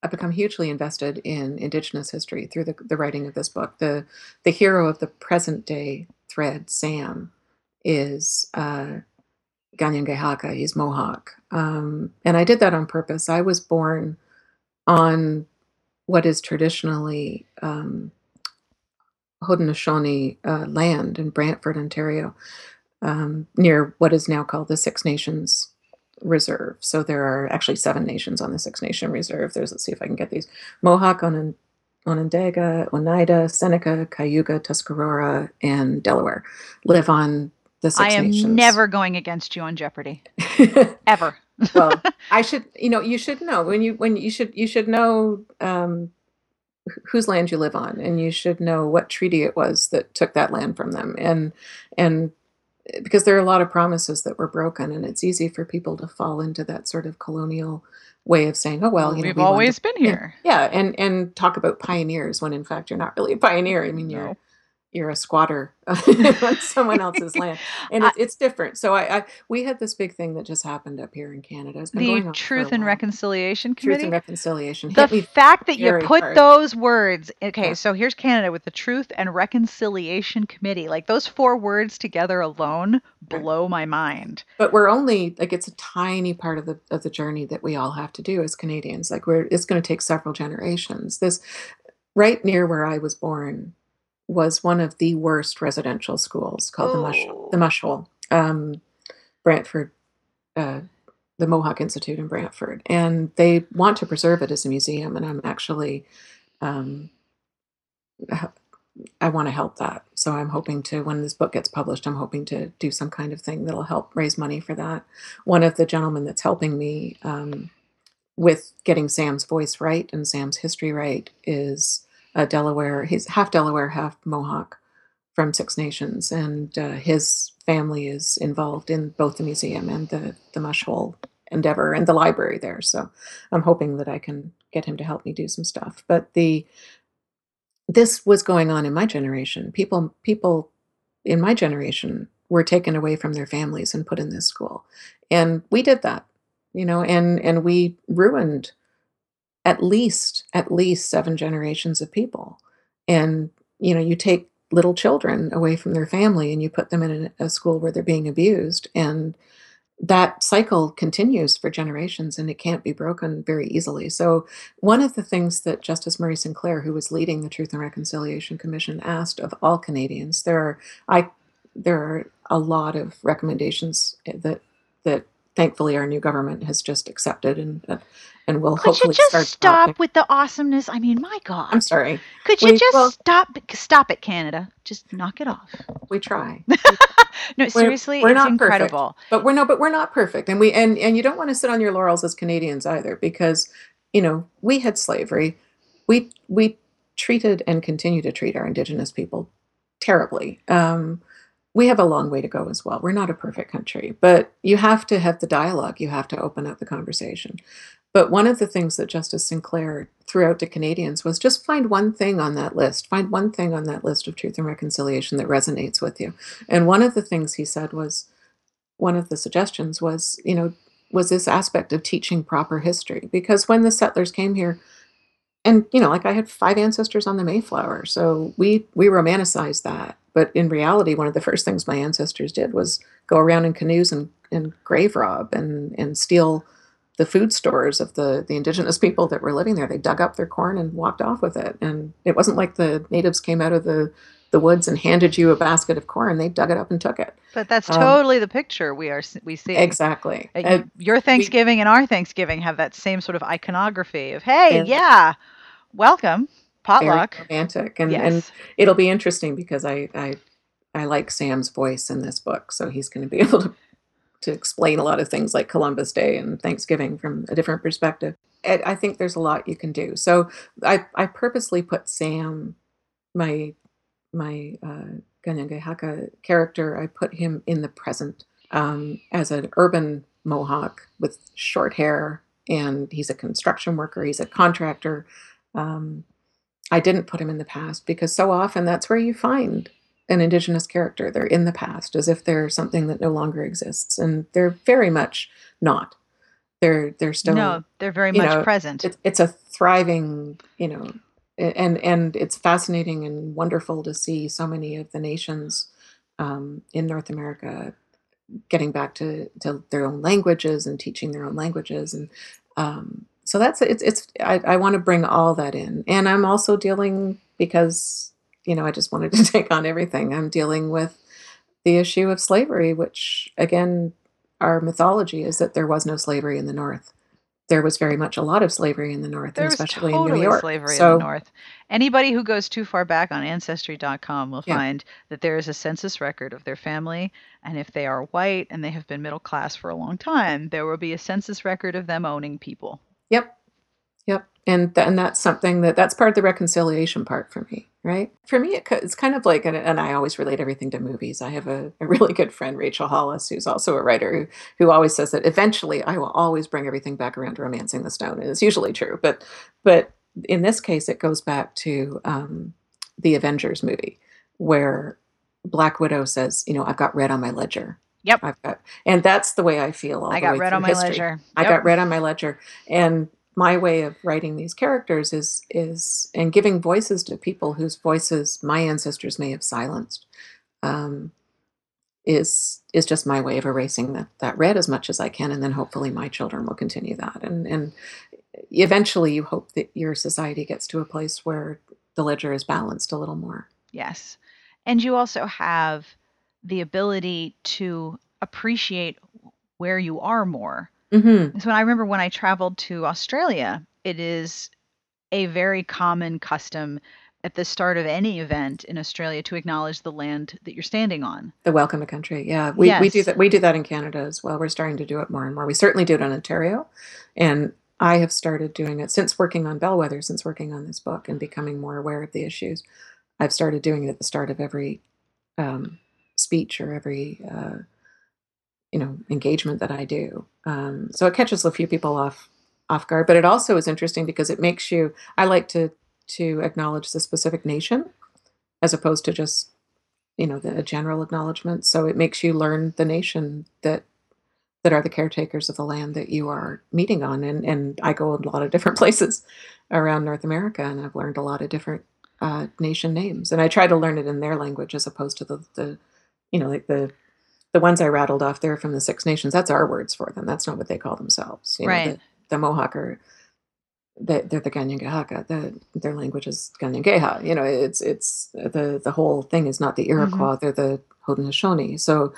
I've become hugely invested in Indigenous history through the, the writing of this book. The the hero of the present day thread, Sam, is uh, Kanien'kehá:ka. He's Mohawk, um, and I did that on purpose. I was born on what is traditionally um, Haudenosaunee uh, land in Brantford, Ontario, um, near what is now called the Six Nations Reserve. So there are actually seven nations on the Six Nation Reserve. There's, let's see if I can get these Mohawk, Onon- Onondaga, Oneida, Seneca, Cayuga, Tuscarora, and Delaware live on the Six I am Nations. never going against you on Jeopardy. Ever. well, I should, you know, you should know when you when you should you should know um, whose land you live on, and you should know what treaty it was that took that land from them, and and because there are a lot of promises that were broken, and it's easy for people to fall into that sort of colonial way of saying, oh well, you we've we always to, been here. yeah, and and talk about pioneers when in fact you're not really a pioneer. I mean, No. you're a squatter on someone else's land, and it's it's different. So I, I we had this big thing that just happened up here in Canada. The Truth and. Reconciliation Truth and Committee. Reconciliation The fact that you put hard. those words, okay, Yeah, so here's Canada with the Truth and Reconciliation Committee. Like those four words together alone right. blow my mind. But we're only like it's a tiny part of the of the journey that we all have to do as Canadians. Like we're it's going to take several generations. This right near where I was born was one of the worst residential schools called the Mush the Oh. Mush Hole, um, Brantford, uh, the Mohawk Institute in Brantford, and they want to preserve it as a museum. And I'm actually um, I want to help that. So I'm hoping to, when this book gets published, I'm hoping to do some kind of thing that'll help raise money for that. One of the gentlemen that's helping me um, with getting Sam's voice right and Sam's history right is a Delaware. He's half Delaware, half Mohawk from Six Nations, and uh, his family is involved in both the museum and the the Mush Hole endeavor and the library there. So I'm hoping that I can get him to help me do some stuff. But the this was going on in my generation. People people in my generation were taken away from their families and put in this school. And we did that, you know, and and we ruined at least at least seven generations of people. And you know, you take little children away from their family and you put them in a, school where they're being abused and that cycle continues for generations and it can't be broken very easily. So, one of the things that Justice Murray Sinclair, who was leading the Truth and Reconciliation Commission, asked of all Canadians, there are I there are a lot of recommendations eh, that that thankfully our new government has just accepted and uh, and will Could you hopefully just start stop with the awesomeness? I mean, my God. I'm sorry. Could you We well just stop stop it, Canada? Just knock it off. we try. No, We're seriously, we're it's not perfect, incredible. but we're no, but we're not perfect, and we and and you don't want to sit on your laurels as Canadians either, because you know we had slavery, we we treated and continue to treat our Indigenous people terribly. Um, we have a long way to go as well. We're not a perfect country, but you have to have the dialogue. You have to open up the conversation. But one of the things that Justice Sinclair threw out to Canadians was just find one thing on that list, find one thing on that list of truth and reconciliation that resonates with you. And one of the things he said was, one of the suggestions was, you know, was this aspect of teaching proper history. Because when the settlers came here, and you know, like I had five ancestors on the Mayflower, so we we romanticized that. But in reality, one of the first things my ancestors did was go around in canoes and, and grave rob and and steal the food stores of the the indigenous people that were living there. They dug up their corn and walked off with it. And it wasn't like the natives came out of the the woods and handed you a basket of corn. They dug it up and took it. But that's Um, totally the picture we are we see. exactly. Uh, Uh, your Thanksgiving and our Thanksgiving have that same sort of iconography of hey, yeah, welcome potluck. romantic, and and it'll be interesting because I I I like Sam's voice in this book, so he's going to be able to to explain a lot of things like Columbus Day and Thanksgiving from a different perspective. And I think there's a lot you can do. So I I purposely put Sam, my my uh, Kanien'kehá:ka character, I put him in the present um, as an urban Mohawk with short hair, and he's a construction worker. He's a contractor. Um, I didn't put him in the past because so often that's where you find an indigenous character. They're in the past as if they're something that no longer exists, and they're very much not. They're they're still no, they're very much know, present. it's it's a thriving, you know, and and it's fascinating and wonderful to see so many of the nations um, in North America getting back to to their own languages and teaching their own languages and um, so that's it's it's I, I want to bring all that in and I'm also dealing because you know I just wanted to take on everything I'm dealing with the issue of slavery which again our mythology is that there was no slavery in the North there was very much a lot of slavery in the North There especially in New totally York slavery in the North. Anybody who goes too far back on Ancestry.com will yeah find that there is a census record of their family. And if they are white and they have been middle class for a long time, there will be a census record of them owning people. Yep. Yep. And th- and that's something that that's part of the reconciliation part for me, right? For me, it, it's kind of like, and, and I always relate everything to movies. I have a, a really good friend, Rachel Hollis, who's also a writer, who, who always says that eventually I will always bring everything back around to romancing the stone, and it's usually true. But but in this case, it goes back to um, the Avengers movie, where Black Widow says, you know, I've got red on my ledger. Yep. I've got, and that's the way I feel all I the got through on my history. ledger. I got red on my ledger, and my way of writing these characters is is and giving voices to people whose voices my ancestors may have silenced. Um, is is just my way of erasing that that red as much as I can, and then hopefully my children will continue that. And and eventually, you hope that your society gets to a place where the ledger is balanced a little more. Yes. And you also have the ability to appreciate where you are more. hmm So I remember when I traveled to Australia, it is a very common custom at the start of any event in Australia to acknowledge the land that you're standing on. The welcome to country, yeah, we we do that. We do that in Canada as well. We're starting to do it more and more. We certainly do it in Ontario, and I have started doing it since working on Bellewether, since working on this book and becoming more aware of the issues. I've started doing it at the start of every um, speech or every uh, you know engagement that I do. Um, so it catches a few people off off guard, but it also is interesting because it makes you. I like to to acknowledge the specific nation as opposed to just you know the a general acknowledgement. So it makes you learn the nation that that are the caretakers of the land that you are meeting on. And and I go a lot of different places around North America, and I've learned a lot of different uh, nation names, and I try to learn it in their language as opposed to the the you know like the the ones I rattled off there from the Six Nations. That's our words for them. That's not what they call themselves. You know, Right. the the Mohawk are they, they're the Kanien'kehá:ka. The their language is Kanien'kéha. You know, it's it's the the whole thing is not the hmm Iroquois. They're the Haudenosaunee. So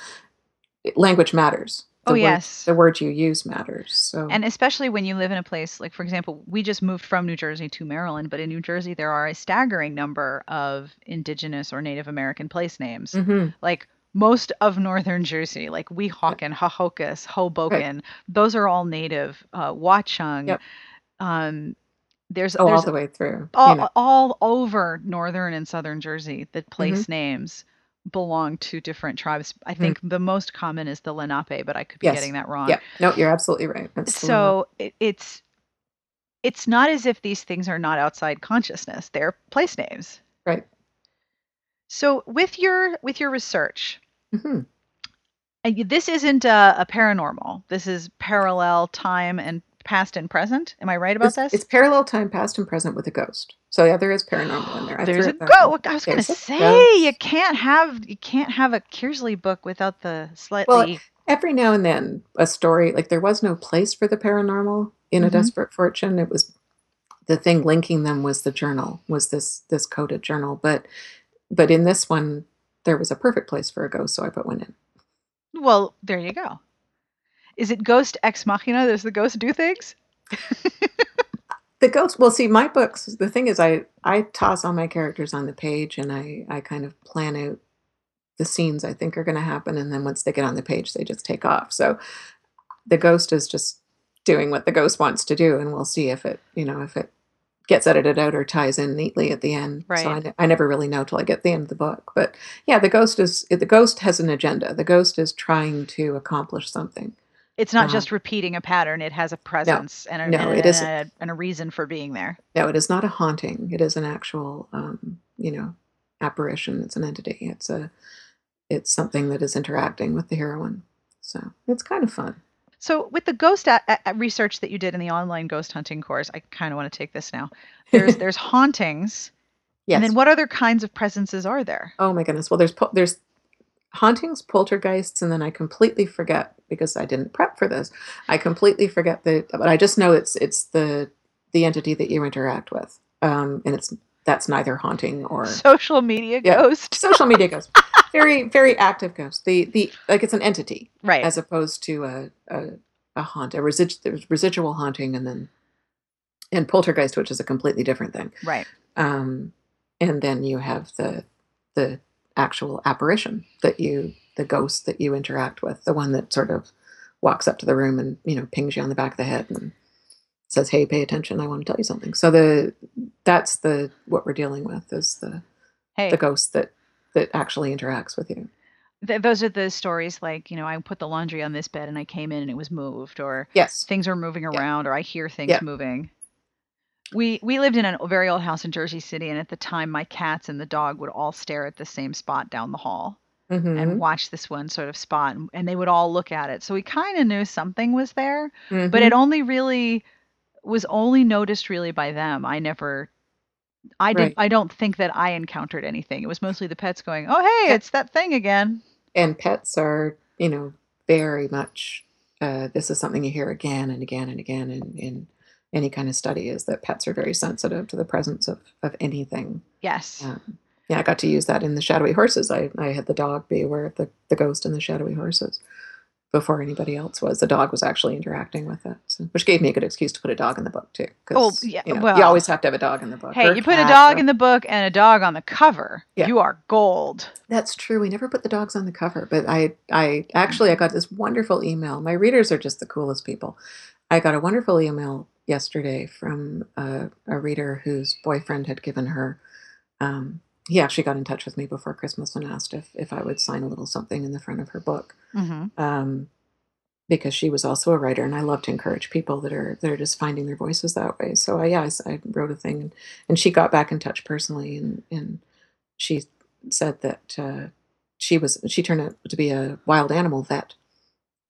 language matters. Oh, The word yes. the word you use matters. So And especially when you live in a place like, for example, we just moved from New Jersey to Maryland, but in New Jersey, there are a staggering number of indigenous or Native American place names. hmm Like most of northern Jersey, like Weehawken, Hohokus, right. Hoboken, those are all native. Uh, Watchung, Yep. um, there's Oh, all there's the way through. You all know. all over northern and southern Jersey the place names belong to different tribes. I think the most common is the Lenape, but I could be Yes. getting that wrong. Yeah. No, you're absolutely right. One. So it, it's it's not as if these things are not outside consciousness. They're place names. Right. So with your with your research, Mhm. and you- this isn't a, a paranormal. This is parallel time and past and present. Am I right about It's, this? it's parallel time, past and present with a ghost. So yeah, there is paranormal in there. I There's threw a it back go. I was going to There's a say ghost. you can't have you can't have a Kearsley book without the slightly Well, every now and then a story like there was no place for the paranormal in a Mhm. desperate fortune it was the thing linking them was the journal was this this coded journal but but in this one there was a perfect place for a ghost so i put one in well, there you go. Is it Ghost Ex Machina? Does the ghost do things? the ghost well see my books the thing is i i toss all my characters on the page and i i kind of plan out the scenes i think are going to happen and then once they get on the page they just take off so the ghost is just doing what the ghost wants to do and we'll see if it you know if it gets edited out or ties in neatly at the end so I, ne- I never really know till i get the end of the book but yeah the ghost is the ghost has an agenda the ghost is trying to accomplish something It's not Uh, just repeating a pattern. It has a presence and, a, no, and, it and a, and a reason for being there. No, it is not a haunting. It is an actual, um, you know, apparition. It's an entity. It's a, it's something that is interacting with the heroine. So it's kind of fun. So, with the ghost a- a- research that you did in the online ghost hunting course, I kind of want to take this now. There's there's hauntings, Yes. and then what other kinds of presences are there? Oh my goodness. Well, there's pol- there's hauntings, poltergeists, and then I completely forget because I didn't prep for this. I completely forget the, but I just know it's it's the the entity that you interact with, um, and it's that's neither haunting or Social media Yeah. ghost, social media ghost. Very very active ghost. The the like it's an entity. right? as opposed to a a, a haunt, a residual there's residual haunting, and then and poltergeist, which is a completely different thing. right. Um, and then you have the the actual apparition that you the ghost that you interact with, the one that sort of walks up to the room and you know pings you on the back of the head and says, "Hey, pay attention! I want to tell you something." So the that's the what we're dealing with is the Hey, the ghost that that actually interacts with you. th- those are the stories like you know I put the laundry on this bed and I came in and it was moved, or Yes. things are moving around, or I hear things Yeah. moving. We we lived in a very old house in Jersey City, and at the time, my cats and the dog would all stare at the same spot down the hall. Mhm. and watch this one sort of spot and, and they would all look at it so we kind of knew something was there but Mhm. it only really was only noticed really by them i never i did Right. i don't think that i encountered anything. It was mostly the pets going oh hey it's that thing again. And pets are you know very much uh, this is something you hear again and again and again in, in any kind of study is that pets are very sensitive to the presence of, of anything. Yes. Um, yeah i got to use that in the shadowy horses. I, I had the dog be aware of the, the ghost in the shadowy horses before anybody else was the dog was actually interacting with it so, which gave me a good excuse to put a dog in the book too Oh, yeah, you, know, well- you always have to have a dog in the book hey you put a dog or- in the book and a dog on the cover Yeah. you are gold That's true. We never put the dogs on the cover, but I, I actually, I got this wonderful email. My readers are just the coolest people. I got a wonderful email yesterday from a, a reader whose boyfriend had given her. Um, he actually got in touch with me before Christmas and asked if if I would sign a little something in the front of her book, hmm um, because she was also a writer, and I love to encourage people that are that are just finding their voices that way. So I, yeah, I, I wrote a thing, and, and she got back in touch personally, and and she said that uh, she was she turned out to be a wild animal vet,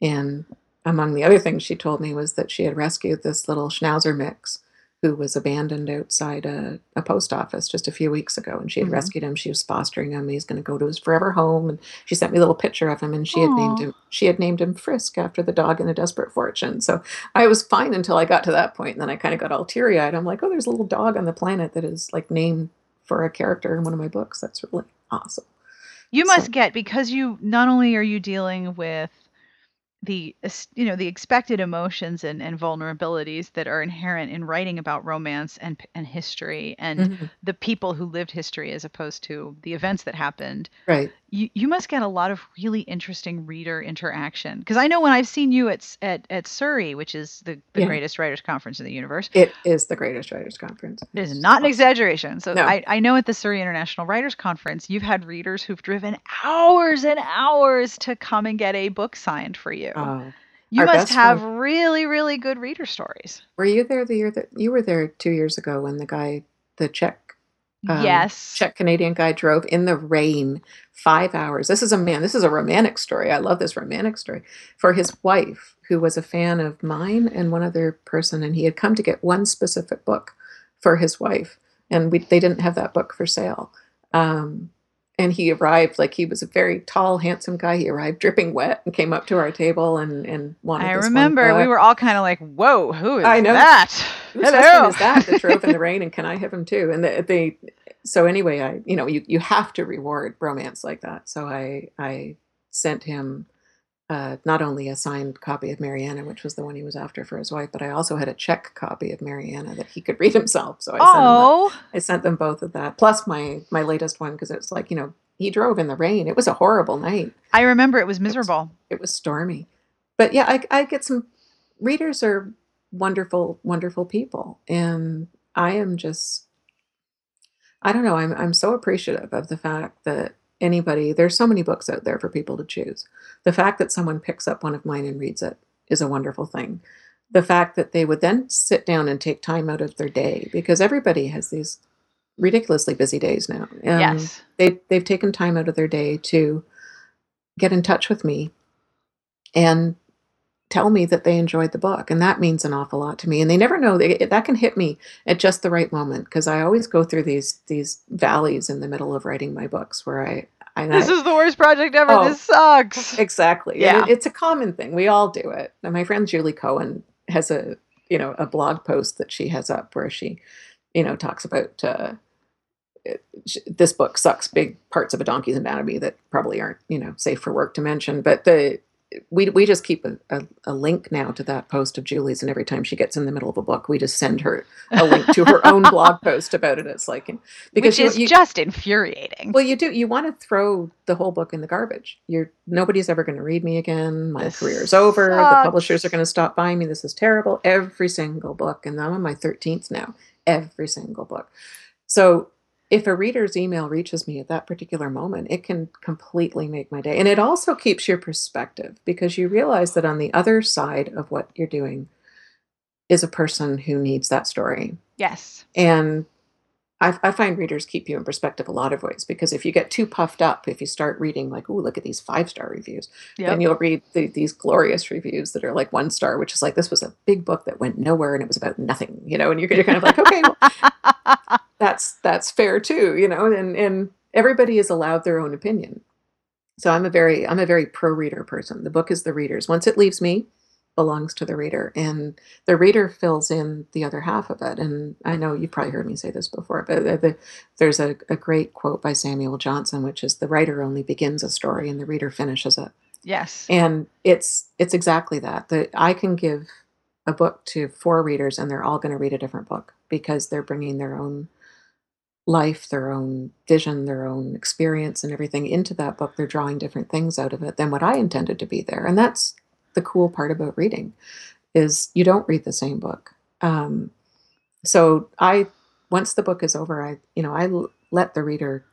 and among the other things she told me was that she had rescued this little schnauzer mix who was abandoned outside a, a post office just a few weeks ago and she had Mhm. rescued him. She was fostering him. He's going to go to his forever home and she sent me a little picture of him and she had named him she had named him frisk after the dog in a desperate fortune. So i was fine until i got to that point and then i kind of got all teary-eyed. I'm like oh there's a little dog on the planet that is like named for a character in one of my books. That's really awesome. You So- must get because you not only are you dealing with the you know the expected emotions and, and vulnerabilities that are inherent in writing about romance and and history and Mhm. the people who lived history as opposed to the events that happened. right you, you must get a lot of really interesting reader interaction because I know when I've seen you at at, at Surrey, which is the, the Yeah. greatest writers conference in the universe, It is the greatest writers conference. it is not an exaggeration. So No. I, I know at the Surrey International Writers Conference, you've had readers who've driven hours and hours to come and get a book signed for you. Oh, you must have really, really good reader stories. were you there the year that you were there two years ago when the guy, the Czech Um, yes. Czech Canadian guy drove in the rain five hours. This is a man, this is a romantic story. I love this romantic story for his wife, who was a fan of mine and one other person. And he had come to get one specific book for his wife. And we, they didn't have that book for sale. Um, and he arrived like he was a very tall, handsome guy. He arrived dripping wet and came up to our table and, and wanted I remember we were all kind of like, "Whoa, who is I know. that?" Whose Hello. husband is that that drove in the rain and can I have him too? And they, they so anyway, I you know you you have to reward romance like that. So I I sent him uh, not only a signed copy of Mariana, which was the one he was after for his wife, but I also had a check copy of Mariana that he could read himself. So I sent him that. oh, I sent them both of that, plus my my latest one because it's like you know he drove in the rain. It was a horrible night I remember it was miserable. it was stormy. But yeah, I, I get some readers are wonderful, wonderful people. And I am just I don't know, I'm I'm so appreciative of the fact that anybody there's so many books out there for people to choose. The fact that someone picks up one of mine and reads it is a wonderful thing. The fact that they would then sit down and take time out of their day because everybody has these ridiculously busy days now. Um, yes. they they've taken time out of their day to get in touch with me and tell me that they enjoyed the book and that means an awful lot to me and they never know they, that can hit me at just the right moment because i always go through these these valleys in the middle of writing my books where i I, This is the worst project ever. Oh. This sucks. Exactly. Yeah. Yeah. it's a common thing. We all do it. And my friend Julie Cohen has a, you know, a blog post that she has up where she, you know, talks about uh, it- sh- this book sucks big parts of a donkey's anatomy that probably aren't, you know, safe for work to mention. But the we we just keep a, a, a link now to that post of Julie's, and every time she gets in the middle of a book, we just send her a link to her own blog post about it. It's like because Which is you, just infuriating. well, you do. You want to throw the whole book in the garbage. You're nobody's ever going to read me again. My This career's over. The publishers are going to stop buying me. This is terrible. Every single book, and I'm on my thirteenth now. Every single book. So, if a reader's email reaches me at that particular moment, it can completely make my day, and it also keeps your perspective because you realize that on the other side of what you're doing is a person who needs that story yes. and I, I find readers keep you in perspective a lot of ways because if you get too puffed up, if you start reading like, "Oh, look at these five star reviews," Yep. then you'll read the, these glorious reviews that are like one star, which is like this was a big book that went nowhere and it was about nothing, you know. And you're, you're kind of like, okay, well, that's that's fair too, you know. And and everybody is allowed their own opinion. So I'm a very I'm a very pro reader person. The book is the reader's. Once it leaves me, belongs to the reader, and the reader fills in the other half of it. And I know you've probably heard me say this before, but the, the, there's a, a great quote by Samuel Johnson, which is the writer only begins a story and the reader finishes it. yes. And it's it's exactly that. That I can give a book to four readers and they're all going to read a different book because they're bringing their own life, their own vision, their own experience and everything into that book. They're drawing different things out of it than what I intended to be there. And that's the cool part about reading is you don't read the same book. Um, so I once the book is over, I you know I l- let the reader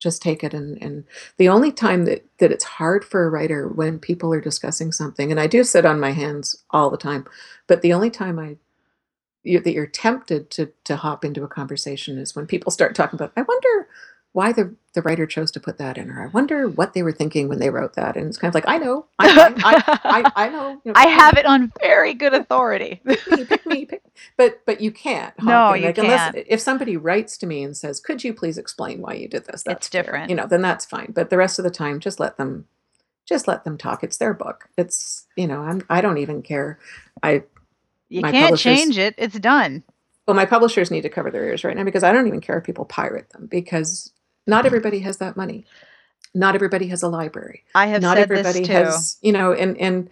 just take it and and the only time that that it's hard for a writer when people are discussing something and i do sit on my hands all the time but the only time i you, that you're tempted to to hop into a conversation is when people start talking about i wonder why the the writer chose to put that in or i wonder what they were thinking when they wrote that and it's kind of like i know i i i, I know you know, I have it on very good authority. pick me, pick me, pick. But but you can't. hop No, in. you unless can't. if somebody writes to me and says, "Could you please explain why you did this?" That's fair. different. You know, then that's fine. But the rest of the time, just let them, just let them talk. It's their book. It's you know, I'm I don't even care. I You can't change it. It's done. well, my publishers need to cover their ears right now because I don't even care if people pirate them because not everybody has that money. Not everybody has a library. I have not everybody has you know and and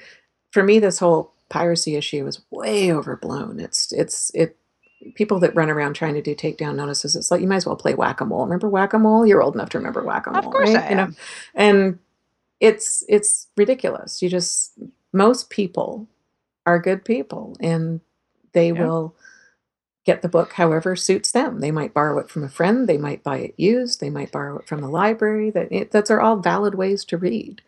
for me this whole piracy issue is way overblown it's it's it people that run around trying to do takedown notices, it's like you might as well play whack a mole. Remember whack a mole? You're old enough to remember whack a mole, Of course right? I You know, and it's it's ridiculous. You just most people are good people, and they Yeah. will get the book however suits them. They might borrow it from a friend. They might buy it used. They might borrow it from the library. That it, those are all valid ways to read.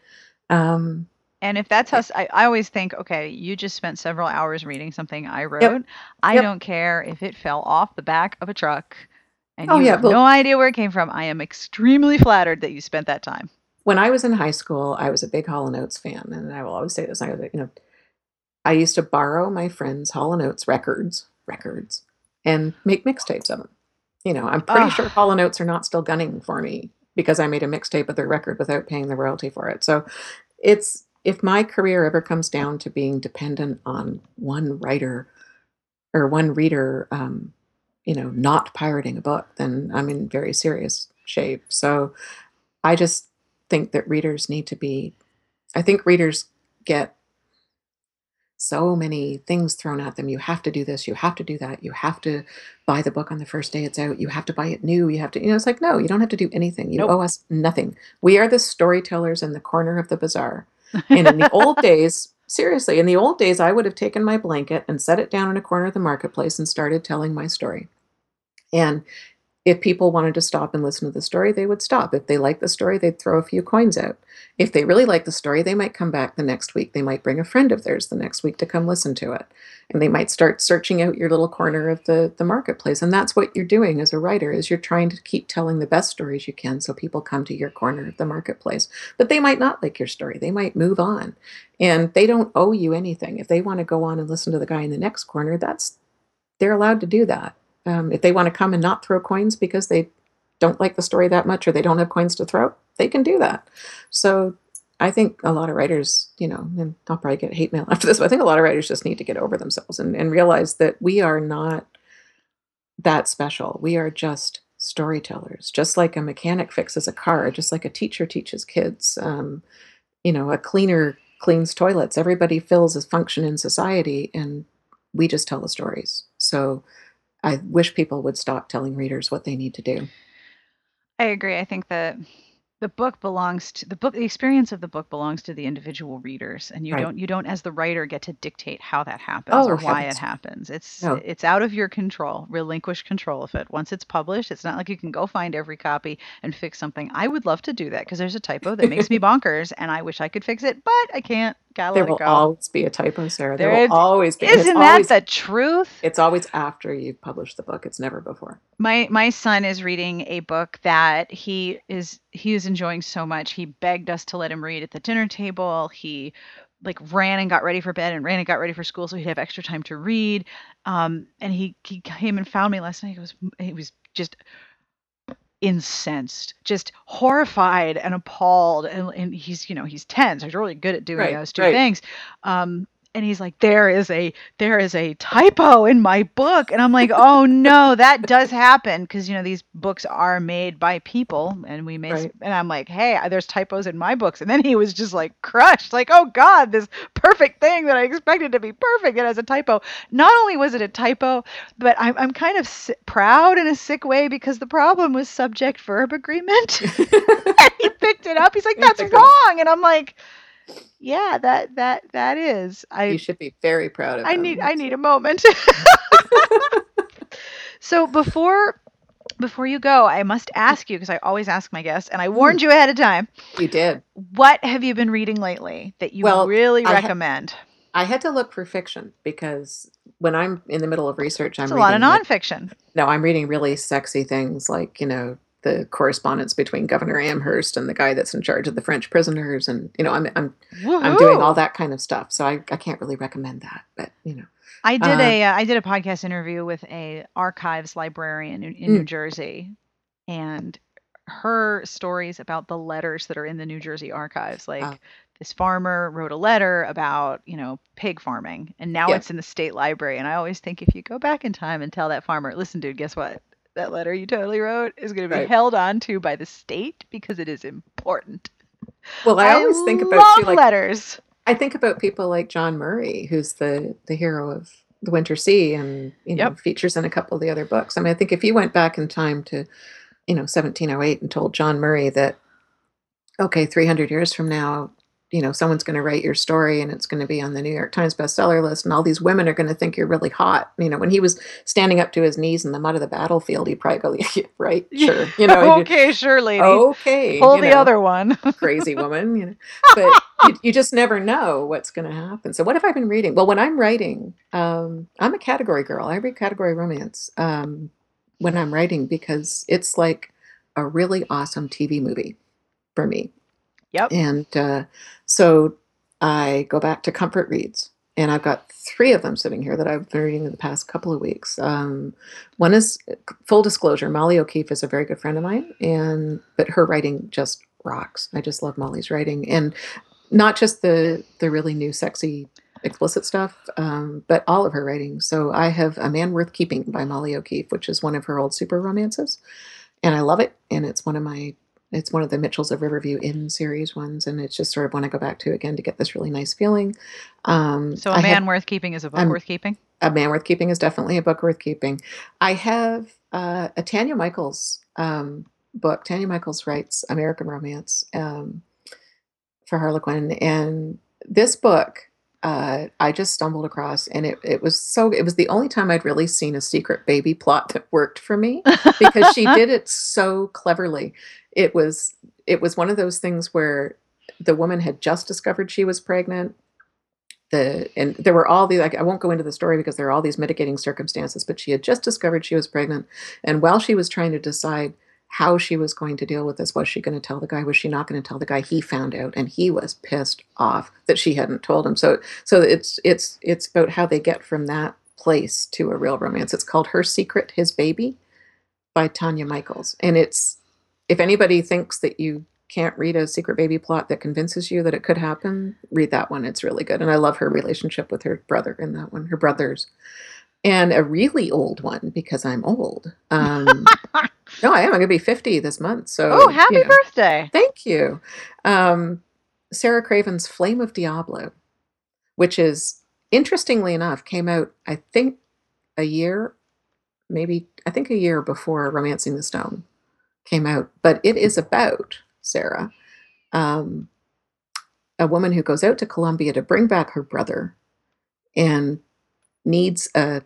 Um, And if that's how I, I, always think, okay, you just spent several hours reading something I wrote. I Yep. don't care if it fell off the back of a truck and Oh, you yeah, have well- no idea where it came from. I am extremely flattered that you spent that time. when I was in high school, I was a big Hall & Oates fan, and I will always say this. I, was, you know, I used to borrow my friends' Hall & Oates records, records, and make mixtapes of them. You know, I'm pretty Ugh. sure Hall & Oates are not still gunning for me because I made a mixtape of their record without paying the royalty for it. So, it's if my career ever comes down to being dependent on one writer or one reader, um, you know, not pirating a book, then I'm in very serious shape. So, I just think that readers need to be I think readers get so many things thrown at them. You have to do this, you have to do that, you have to buy the book on the first day it's out, you have to buy it new, you have to, you know, it's like, no, you don't have to do anything. You Nope. owe us nothing. We are the storytellers in the corner of the bazaar. And in the old days, seriously, in the old days, I would have taken my blanket and set it down in a corner of the marketplace and started telling my story. And if people wanted to stop and listen to the story, they would stop. If they liked the story, they'd throw a few coins out. If they really liked the story, they might come back the next week. They might bring a friend of theirs the next week to come listen to it. And they might start searching out your little corner of the, the marketplace. And that's what you're doing as a writer is you're trying to keep telling the best stories you can so people come to your corner of the marketplace. But they might not like your story. They might move on. And they don't owe you anything. If they want to go on and listen to the guy in the next corner, that's they're allowed to do that. Um, if they want to come and not throw coins because they don't like the story that much or they don't have coins to throw, they can do that. So I think a lot of writers, you know, and I'll probably get hate mail after this, but I think a lot of writers just need to get over themselves and, and realize that we are not that special. We are just storytellers, just like a mechanic fixes a car, just like a teacher teaches kids. Um, you know, a cleaner cleans toilets. Everybody fills a function in society, and we just tell the stories. So I wish people would stop telling readers what they need to do. I agree. I think that the book belongs to the book the experience of the book belongs to the individual readers and you Right. don't you don't as the writer get to dictate how that happens Oh, or why it happens it's No. it's out of your control relinquish control of it once it's published it's not like you can go find every copy and fix something i would love to do that because there's a typo that makes me bonkers and i wish i could fix it but i can't gotta There will go always be a typo, Sarah. There, There will always be. isn't that always, the truth It's always after you've published the book. It's never before. my my son is reading a book that he is he is enjoying so much he begged us to let him read at the dinner table he like ran and got ready for bed and ran and got ready for school so he'd have extra time to read um and he he came and found me last night he was he was just incensed just horrified and appalled and, and he's you know he's 10 so he's really good at doing Right, those two right. things um and he's like there is a there is a typo in my book. And i'm like oh no that does happen. Because you know these books are made by people and we made Right. and i'm like hey there's typos in my books. And then he was just like crushed like oh god this perfect thing that i expected to be perfect it has a typo. Not only was it a typo but i'm, I'm kind of si- proud in a sick way because the problem was subject verb agreement. And he picked it up. He's like that's wrong. And i'm like yeah that that that is i you should be very proud of I them. need I need a moment. so before before you go, I must ask you because I always ask my guests, and I hmm. warned you ahead of time. You did. What have you been reading lately that you Well, really I ha- recommend? I had to look for fiction because when I'm in the middle of research, I'm It's a lot of reading like- nonfiction. no, I'm reading really sexy things like you know the correspondence between Governor Amherst and the guy that's in charge of the French prisoners, and you know I'm I'm I'm doing all that kind of stuff. So I I can't really recommend that, but you know I did uh, a uh, I did a podcast interview with a archives librarian in, in Mm. New Jersey, and her stories about the letters that are in the New Jersey archives, like Oh. this farmer wrote a letter about you know pig farming, and now Yeah. it's in the state library. And I always think if you go back in time and tell that farmer, listen, dude, guess what? That letter you totally wrote is going to be Right. held on to by the state because it is important. well I always think about love too like letters. I think about people like John Murray, who's the the hero of The Winter Sea and you know Yep. features in a couple of the other books. I mean, I think if you went back in time to you know 1708 and told John Murray that okay, 300 years from now, you know, someone's going to write your story and it's going to be on the New York Times bestseller list and all these women are going to think you're really hot. You know, when he was standing up to his knees in the mud of the battlefield, he'd probably go, yeah, right, sure. You know, okay, sure, lady. okay. Pull you the know other one. crazy woman, you know. But you, you just never know what's going to happen. So, what have I been reading? Well, when I'm writing, um, I'm a category girl. I read category romance um, when I'm writing because it's like a really awesome TV movie for me. Yep. And uh, so I go back to comfort reads. And I've got three of them sitting here that I've been reading in the past couple of weeks. Um, one is full disclosure, Molly O'Keefe is a very good friend of mine, and but her writing just rocks. I just love Molly's writing, and not just the the really new, sexy, explicit stuff, um, but all of her writing. So I have A Man Worth Keeping by Molly O'Keefe, which is one of her old super romances, and I love it. And it's one of my it's one of the Mitchells of Riverview Inn series ones, and it's just sort of one I go back to again to get this really nice feeling. Um, So, a have- man worth keeping is a book I'm- worth keeping. a Man Worth Keeping is definitely a book worth keeping. I have uh, a Tanya Michaels um, book. Tanya Michaels writes American Romance um, for Harlequin, and this book uh, I just stumbled across, and it, it was so. It was the only time I'd really seen a secret baby plot that worked for me because she did it so cleverly. It was it was one of those things where the woman had just discovered she was pregnant the and there were all these like I won't go into the story because there are all these mitigating circumstances, but she had just discovered she was pregnant, and while she was trying to decide how she was going to deal with this, was she going to tell the guy? Was she not going to tell the guy? He found out, and he was pissed off that she hadn't told him. So so it's it's it's about how they get from that place to a real romance. It's called Her Secret, His Baby by Tanya Michaels, and it's if anybody thinks that you can't read a secret baby plot that convinces you that it could happen, read that one. It's really good. And I love her relationship with her brother in that one, her brothers. And a really old one because I'm old. Um, no, I am. I'm going to be 50 this month. So, oh, happy you know, birthday. Thank you. Um, Sara Craven's Flame of Diablo, which is interestingly enough, came out, I think, a year, maybe, I think a year before Romancing the Stone came out. But it is about Sarah, um, a woman who goes out to Colombia to bring back her brother and needs a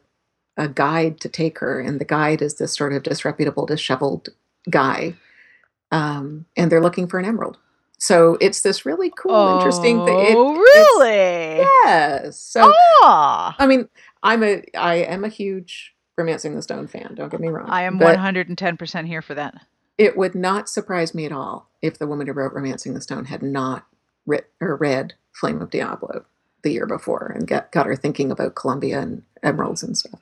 a guide to take her, and the guide is this sort of disreputable, disheveled guy, um, and they're looking for an emerald. So it's this really cool, interesting thing. It- Oh, really? Yes. So Ah, I mean, I'm a I am a huge Romancing the Stone fan. Don't get me wrong. I am but 110% here for that. It would not surprise me at all if the woman who wrote Romancing the Stone had not writ or read Flame of Diablo the year before and got got her thinking about Colombia and emeralds and stuff.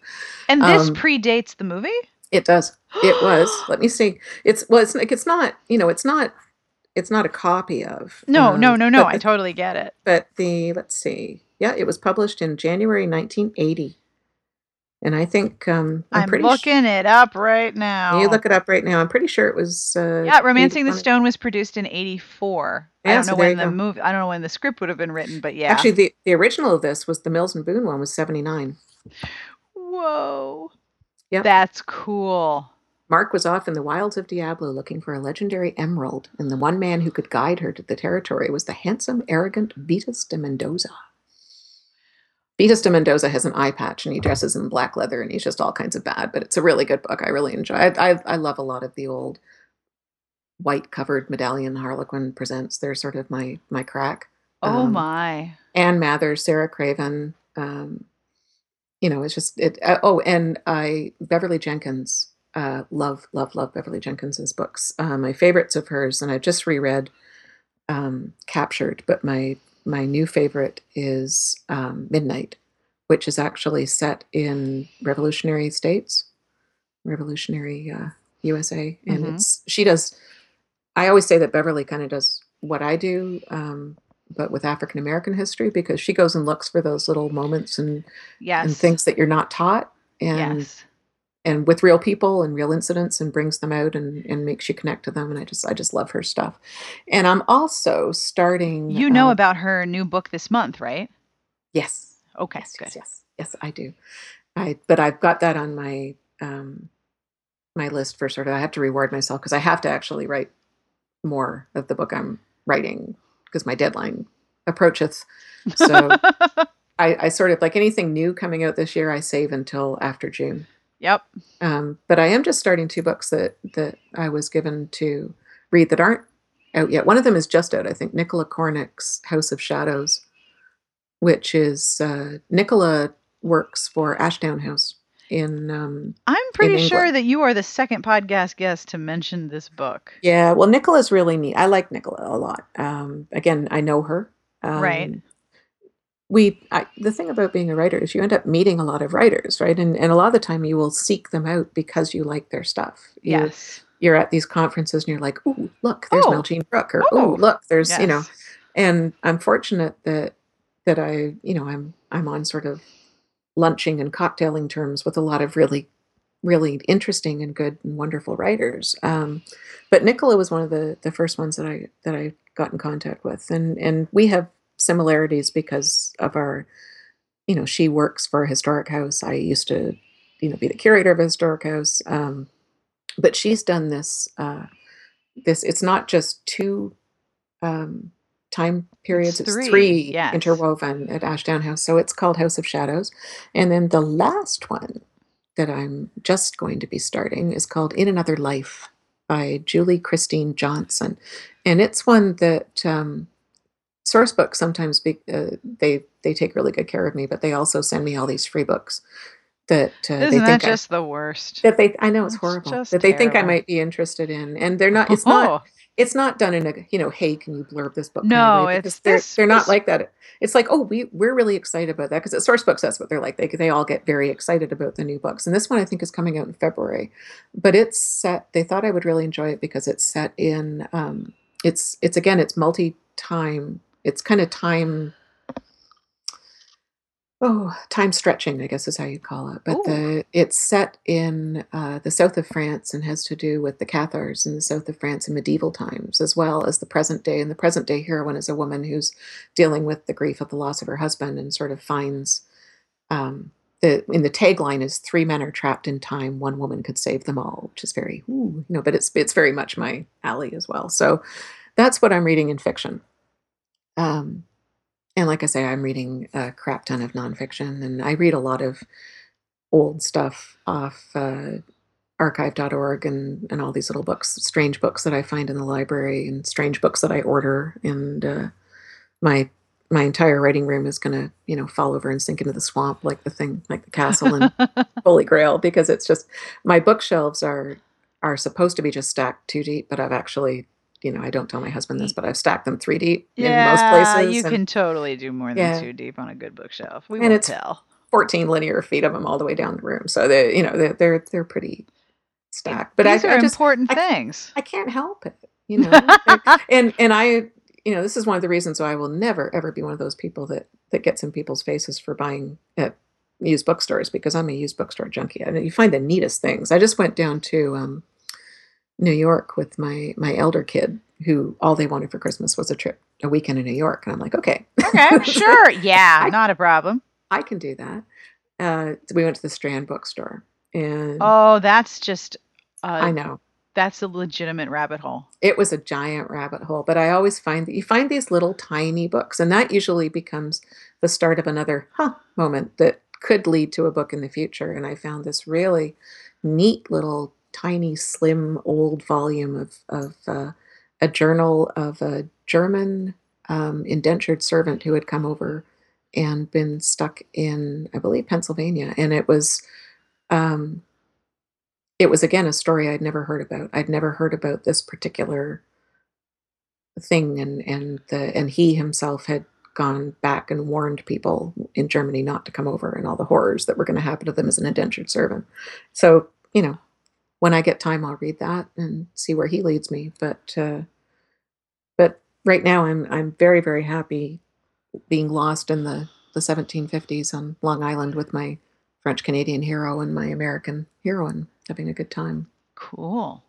And this Um, predates the movie? It does. It was. Let me see. It's well. It's like it's not. You know. It's not. It's not a copy of. No, no, um, no, no. but I totally get it. but the let's see. Yeah, it was published in January 1980, and I think um, I'm, I'm, pretty. looking it up right now. you look it up right now. I'm pretty sure it was. Uh, yeah, Romancing the Stone was produced in 84. I Yeah, don't so know when the movie I don't know when the script would have been written, but yeah. Actually, the the original of this was the Mills and Boon one was 79. Whoa. Yep. That's cool. Mark was off in the wilds of Diablo looking for a legendary emerald, and the one man who could guide her to the territory was the handsome, arrogant Vitas de Mendoza. De Mendoza has an eye patch and he dresses in black leather and he's just all kinds of bad, but it's a really good book. I really enjoy it. I, I love a lot of the old white covered medallion Harlequin presents. They're sort of my my crack. Oh Um, my. Anne Mathers, Sara Craven. Um, you know, it's just it. Uh, oh, and I Beverly Jenkins. Uh, love, love, love Beverly Jenkins's books. Uh, my favorites of hers, and I just reread um, Captured, but my my new favorite is um, Midnight, which is actually set in revolutionary states, revolutionary uh, USA, and Mhm. it's she does. I always say that Beverly kind of does what I do, um, but with African American history because she goes and looks for those little moments and Yes. and things that you're not taught, and yes. And with real people and real incidents and brings them out and, and makes you connect to them and i just i just love her stuff and i'm also starting You know uh, about her new book this month, right? yes Okay, yes good. yes yes yes, I do. I but I've got that on my um, my list for sort of. I have to reward myself because I have to actually write more of the book I'm writing because my deadline approacheth. So I, I sort of like anything new coming out this year, I save until after June. Yep. Um, but I am just starting two books that that I was given to read that aren't out yet. One of them is just out, I think. Nicola Cornick's House of Shadows, which is uh, Nicola works for Ashdown House in. Um, I'm pretty in sure that you are the second podcast guest to mention this book. Yeah, well, Nicola's really neat. I like Nicola a lot. Um, again, I know her. Um, Right. We I, the thing about being a writer is you end up meeting a lot of writers, right? And and a lot of the time you will seek them out because you like their stuff. You, Yes. You're at these conferences and you're like, oh, look, there's Oh. Meljean Brook, or Oh. oh, look, there's Yes. you know. And I'm fortunate that that I, you know, I'm I'm on sort of lunching and cocktailing terms with a lot of really really interesting and good and wonderful writers. Um, but Nicola was one of the the first ones that I that I got in contact with, and and we have similarities because of our, you know, she works for a historic house. I used to, you know, be the curator of a historic house, um, but she's done this. Uh, this it's not just two um, time periods; it's, three, three yes. interwoven at Ashdown House. So it's called House of Shadows, and then the last one that I'm just going to be starting is called In Another Life by Julie Christine Johnson. And it's one that um, Sourcebook sometimes be, uh, they they take really good care of me, but they also send me all these free books that uh, they Isn't that think just the worst? That they I know it's horrible that they think I might be interested in, and they're not. It's not Oh, it's not done in a you know hey can you blurb this book kind No, of it's they're this they're not was- like that it's like oh we we're really excited about that because at Sourcebooks that's what they're like they, they all get very excited about the new books and this one i think is coming out in february but it's set they thought i would really enjoy it because it's set in um it's it's again it's multi-time it's kind of time oh time stretching i guess is how you call it. But Ooh. the it's set in uh, the south of france and has to do with the cathars in the south of france in medieval times as well as the present day. And the present day heroine is a woman who's dealing with the grief of the loss of her husband and sort of finds um, the in the tagline is three men are trapped in time one woman could save them all which is very ooh, you know but it's it's very much my alley as well. So that's what i'm reading in fiction um, and like I say, I'm reading a crap ton of nonfiction, and I read a lot of old stuff off uh, archive.org and, and all these little books, strange books that I find in the library, and strange books that I order. And uh, my my entire writing room is going to, you know, fall over and sink into the swamp like the thing, like the castle and Holy Grail, because it's just my bookshelves are are supposed to be just stacked too deep, but I've actually, you know, I don't tell my husband this, but I've stacked them three deep yeah, in most places. you and- can totally do more than Yeah. two deep on a good bookshelf. We And won't it's- tell. 14 linear feet of them all the way down the room. So they, you know, they're they're, they're pretty stacked. But These I, are I just important I- things. I can't help it, you know. And and I, you know, this is one of the reasons why I will never ever be one of those people that that gets in people's faces for buying at used bookstores because I'm a used bookstore junkie. I mean, you find the neatest things. I just went down to um, New York with my my elder kid who all they wanted for Christmas was a trip, a weekend in New York, and I'm like, okay, okay, sure. Yeah, I- not a problem. I can do that. Uh, so we went to the Strand bookstore, and Oh, that's just uh, I know that's a legitimate rabbit hole. it was a giant rabbit hole. But I always find that you find these little tiny books, and that usually becomes the start of another huh moment that could lead to a book in the future. And I found this really neat little tiny slim old volume of of uh, a journal of a German um, indentured servant who had come over and been stuck in I believe Pennsylvania, and it was. Um, it was again a story I'd never heard about. I'd never heard about this particular thing, and and the and he himself had gone back and warned people in Germany not to come over, and all the horrors that were going to happen to them as an indentured servant. So you know, when I get time, I'll read that and see where he leads me. But uh, but right now, I'm I'm very very happy being lost in the the 1750s on Long Island with my French Canadian hero and my American heroine having a good time. Cool.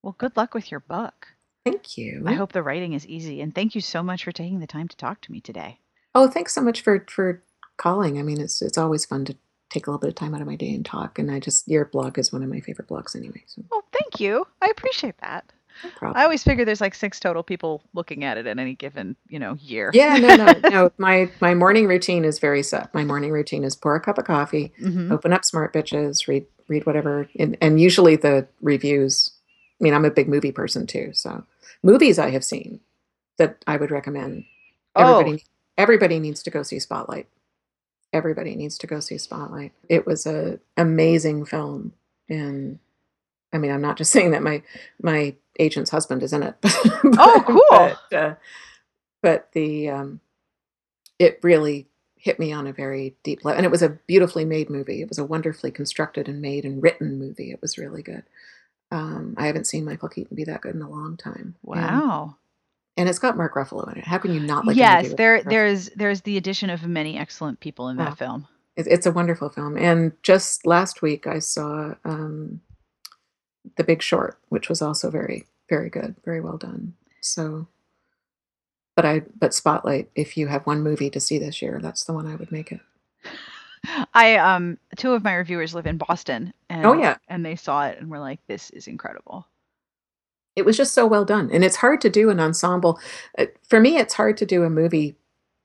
Well, good luck with your book. Thank you. I hope the writing is easy, and thank you so much for taking the time to talk to me today. Oh, thanks so much for for calling. I mean, it's it's always fun to take a little bit of time out of my day and talk. And I just your blog is one of my favorite blogs anyway. So. Well, thank you. I appreciate that. No. I always figure there's like six total people looking at it at any given, you know, year. Yeah, no, no, no. My my morning routine is very set. My morning routine is pour a cup of coffee, Mhm. open up Smart Bitches, read read whatever, and, and usually the reviews. I mean, I'm a big movie person too, so movies I have seen that I would recommend. Everybody, Oh, everybody needs to go see Spotlight. Everybody needs to go see Spotlight. It was a amazing film, and I mean, I'm not just saying that my my agent's husband is in it. but, Oh, cool. But, uh, but the um, it really hit me on a very deep level, and it was a beautifully made movie. It was a wonderfully constructed and made and written movie. It was really good. Um, I haven't seen Michael Keaton be that good in a long time. Wow. And it's got Mark Ruffalo in it. How can you not like? yes, there there's there's the addition of many excellent people in that Oh. film. It- It's a wonderful film. And just last week, I saw um, The Big Short, which was also very, very good, very well done. So, but I, but Spotlight, if you have one movie to see this year, that's the one I would make it. I um two of my reviewers live in Boston and Oh yeah, and they saw it and were like, This is incredible. It was just so well done, and it's hard to do an ensemble. Uh, For me, it's hard to do a movie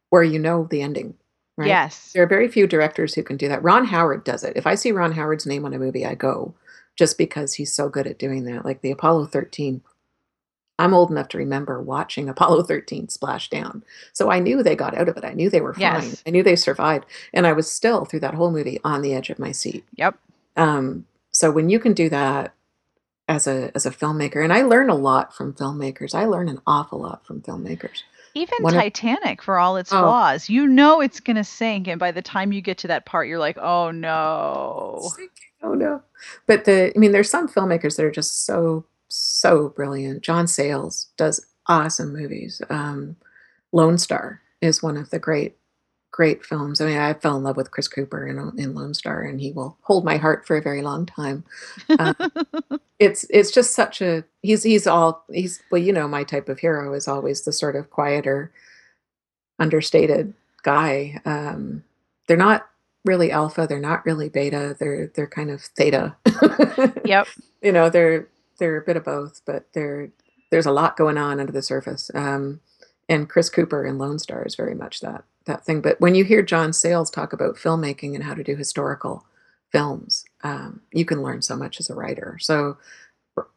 where you know the ending. Right? Yes. There are very few directors who can do that. Ron Howard does it. If I see Ron Howard's name on a movie, I go just because he's so good at doing that. Like the Apollo 13. I'm old enough to remember watching Apollo 13 splash down. So I knew they got out of it. I knew they were fine. Yes. I knew they survived. And I was still through that whole movie on the edge of my seat. Yep. Um, so when you can do that as a as a filmmaker, and I learn a lot from filmmakers. I learn an awful lot from filmmakers. Even One of- Titanic, for all its Oh. flaws, you know it's gonna sink, and by the time you get to that part, you're like, "Oh no!" Oh no. But the I mean there's some filmmakers that are just so so brilliant. John Sayles does awesome movies. Um Lone Star is one of the great great films. I mean I fell in love with Chris Cooper in in Lone Star and he will hold my heart for a very long time. Um, it's it's just such a he's he's all he's well you know my type of hero is always the sort of quieter understated guy. Um they're not really alpha, they're not really beta, they're they're kind of theta. yep. you know, they're they're a bit of both, but they're there's a lot going on under the surface. Um, and Chris Cooper in Lone Star is very much that that thing. But when you hear John Sayles talk about filmmaking and how to do historical films, um, you can learn so much as a writer. So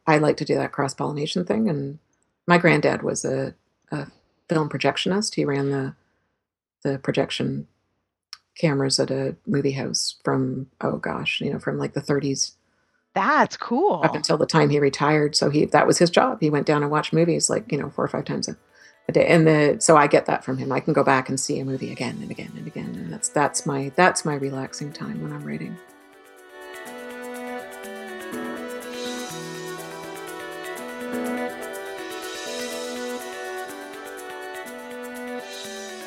I like to do that cross pollination thing. And my granddad was a, a film projectionist. He ran the the projection cameras at a movie house from oh gosh, you know, from like the 30s That's cool. up until the time he retired. So he that was his job. He went down and watched movies like you know four or five times a. And the so I get that from him. I can go back and see a movie again and again and again, and that's that's my that's my relaxing time when I'm writing.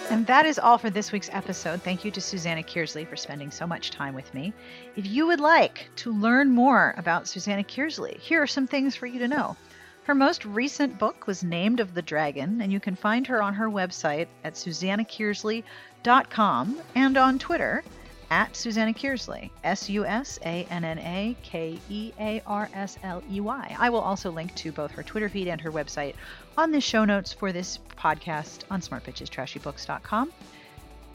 And that is all for this week's episode. Thank you to Susanna Kearsley for spending so much time with me. If you would like to learn more about Susanna Kearsley, here are some things for you to know. Her most recent book was Named of the Dragon, and you can find her on her website at susannakearsley.com and on Twitter at Susanna Kearsley, S U S A N N A K E A R S L E Y. I will also link to both her Twitter feed and her website on the show notes for this podcast on smartbitchestrashybooks.com.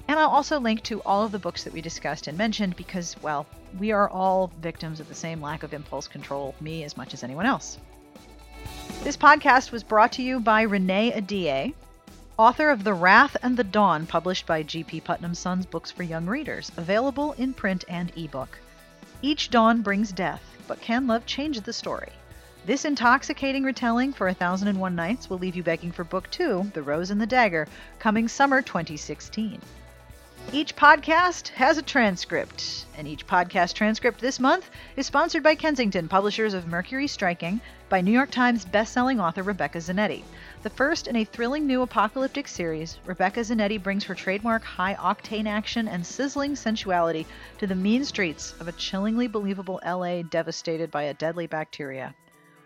And I'll also link to all of the books that we discussed and mentioned because, well, we are all victims of the same lack of impulse control, me as much as anyone else. This podcast was brought to you by Renee Ahdieh, author of The Wrath and the Dawn, published by G.P. Putnam Sons Books for Young Readers, available in print and ebook. Each dawn brings death, but can love change the story? This intoxicating retelling for A Thousand and One Nights will leave you begging for Book Two, The Rose and the Dagger, coming summer 2016. Each podcast has a transcript, and each podcast transcript this month is sponsored by Kensington, publishers of Mercury Striking, by New York Times bestselling author Rebecca Zanetti. The first in a thrilling new apocalyptic series, Rebecca Zanetti brings her trademark high octane action and sizzling sensuality to the mean streets of a chillingly believable LA devastated by a deadly bacteria.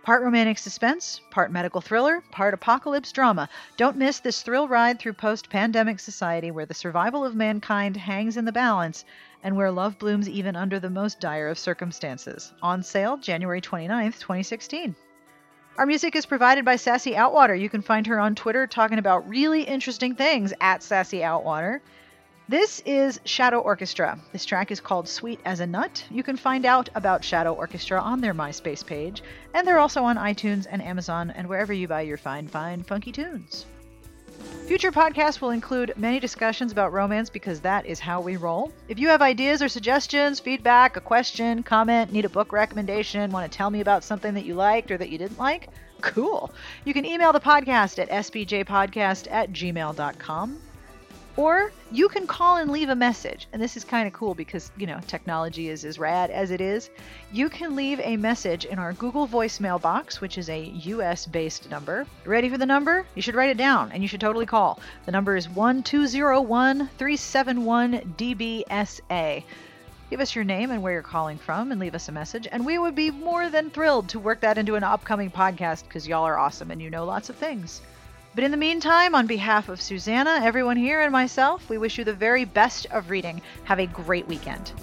Part romantic suspense, part medical thriller, part apocalypse drama. Don't miss this thrill ride through post pandemic society where the survival of mankind hangs in the balance and where love blooms even under the most dire of circumstances. On sale January 29th, 2016. Our music is provided by Sassy Outwater. You can find her on Twitter talking about really interesting things at Sassy Outwater. This is Shadow Orchestra. This track is called Sweet as a Nut. You can find out about Shadow Orchestra on their MySpace page, and they're also on iTunes and Amazon and wherever you buy your fine, fine, funky tunes. Future podcasts will include many discussions about romance because that is how we roll. If you have ideas or suggestions, feedback, a question, comment, need a book recommendation, want to tell me about something that you liked or that you didn't like, cool. You can email the podcast at sbtbpodcast at gmail.com. Or you can call and leave a message. And this is kind of cool because, you know, technology is as rad as it is. You can leave a message in our Google voicemail box, which is a US based number. Ready for the number? You should write it down and you should totally call. The number is 1201 371 DBSA. Give us your name and where you're calling from and leave us a message. And we would be more than thrilled to work that into an upcoming podcast because y'all are awesome and you know lots of things. But in the meantime, on behalf of Susanna, everyone here, and myself, we wish you the very best of reading. Have a great weekend.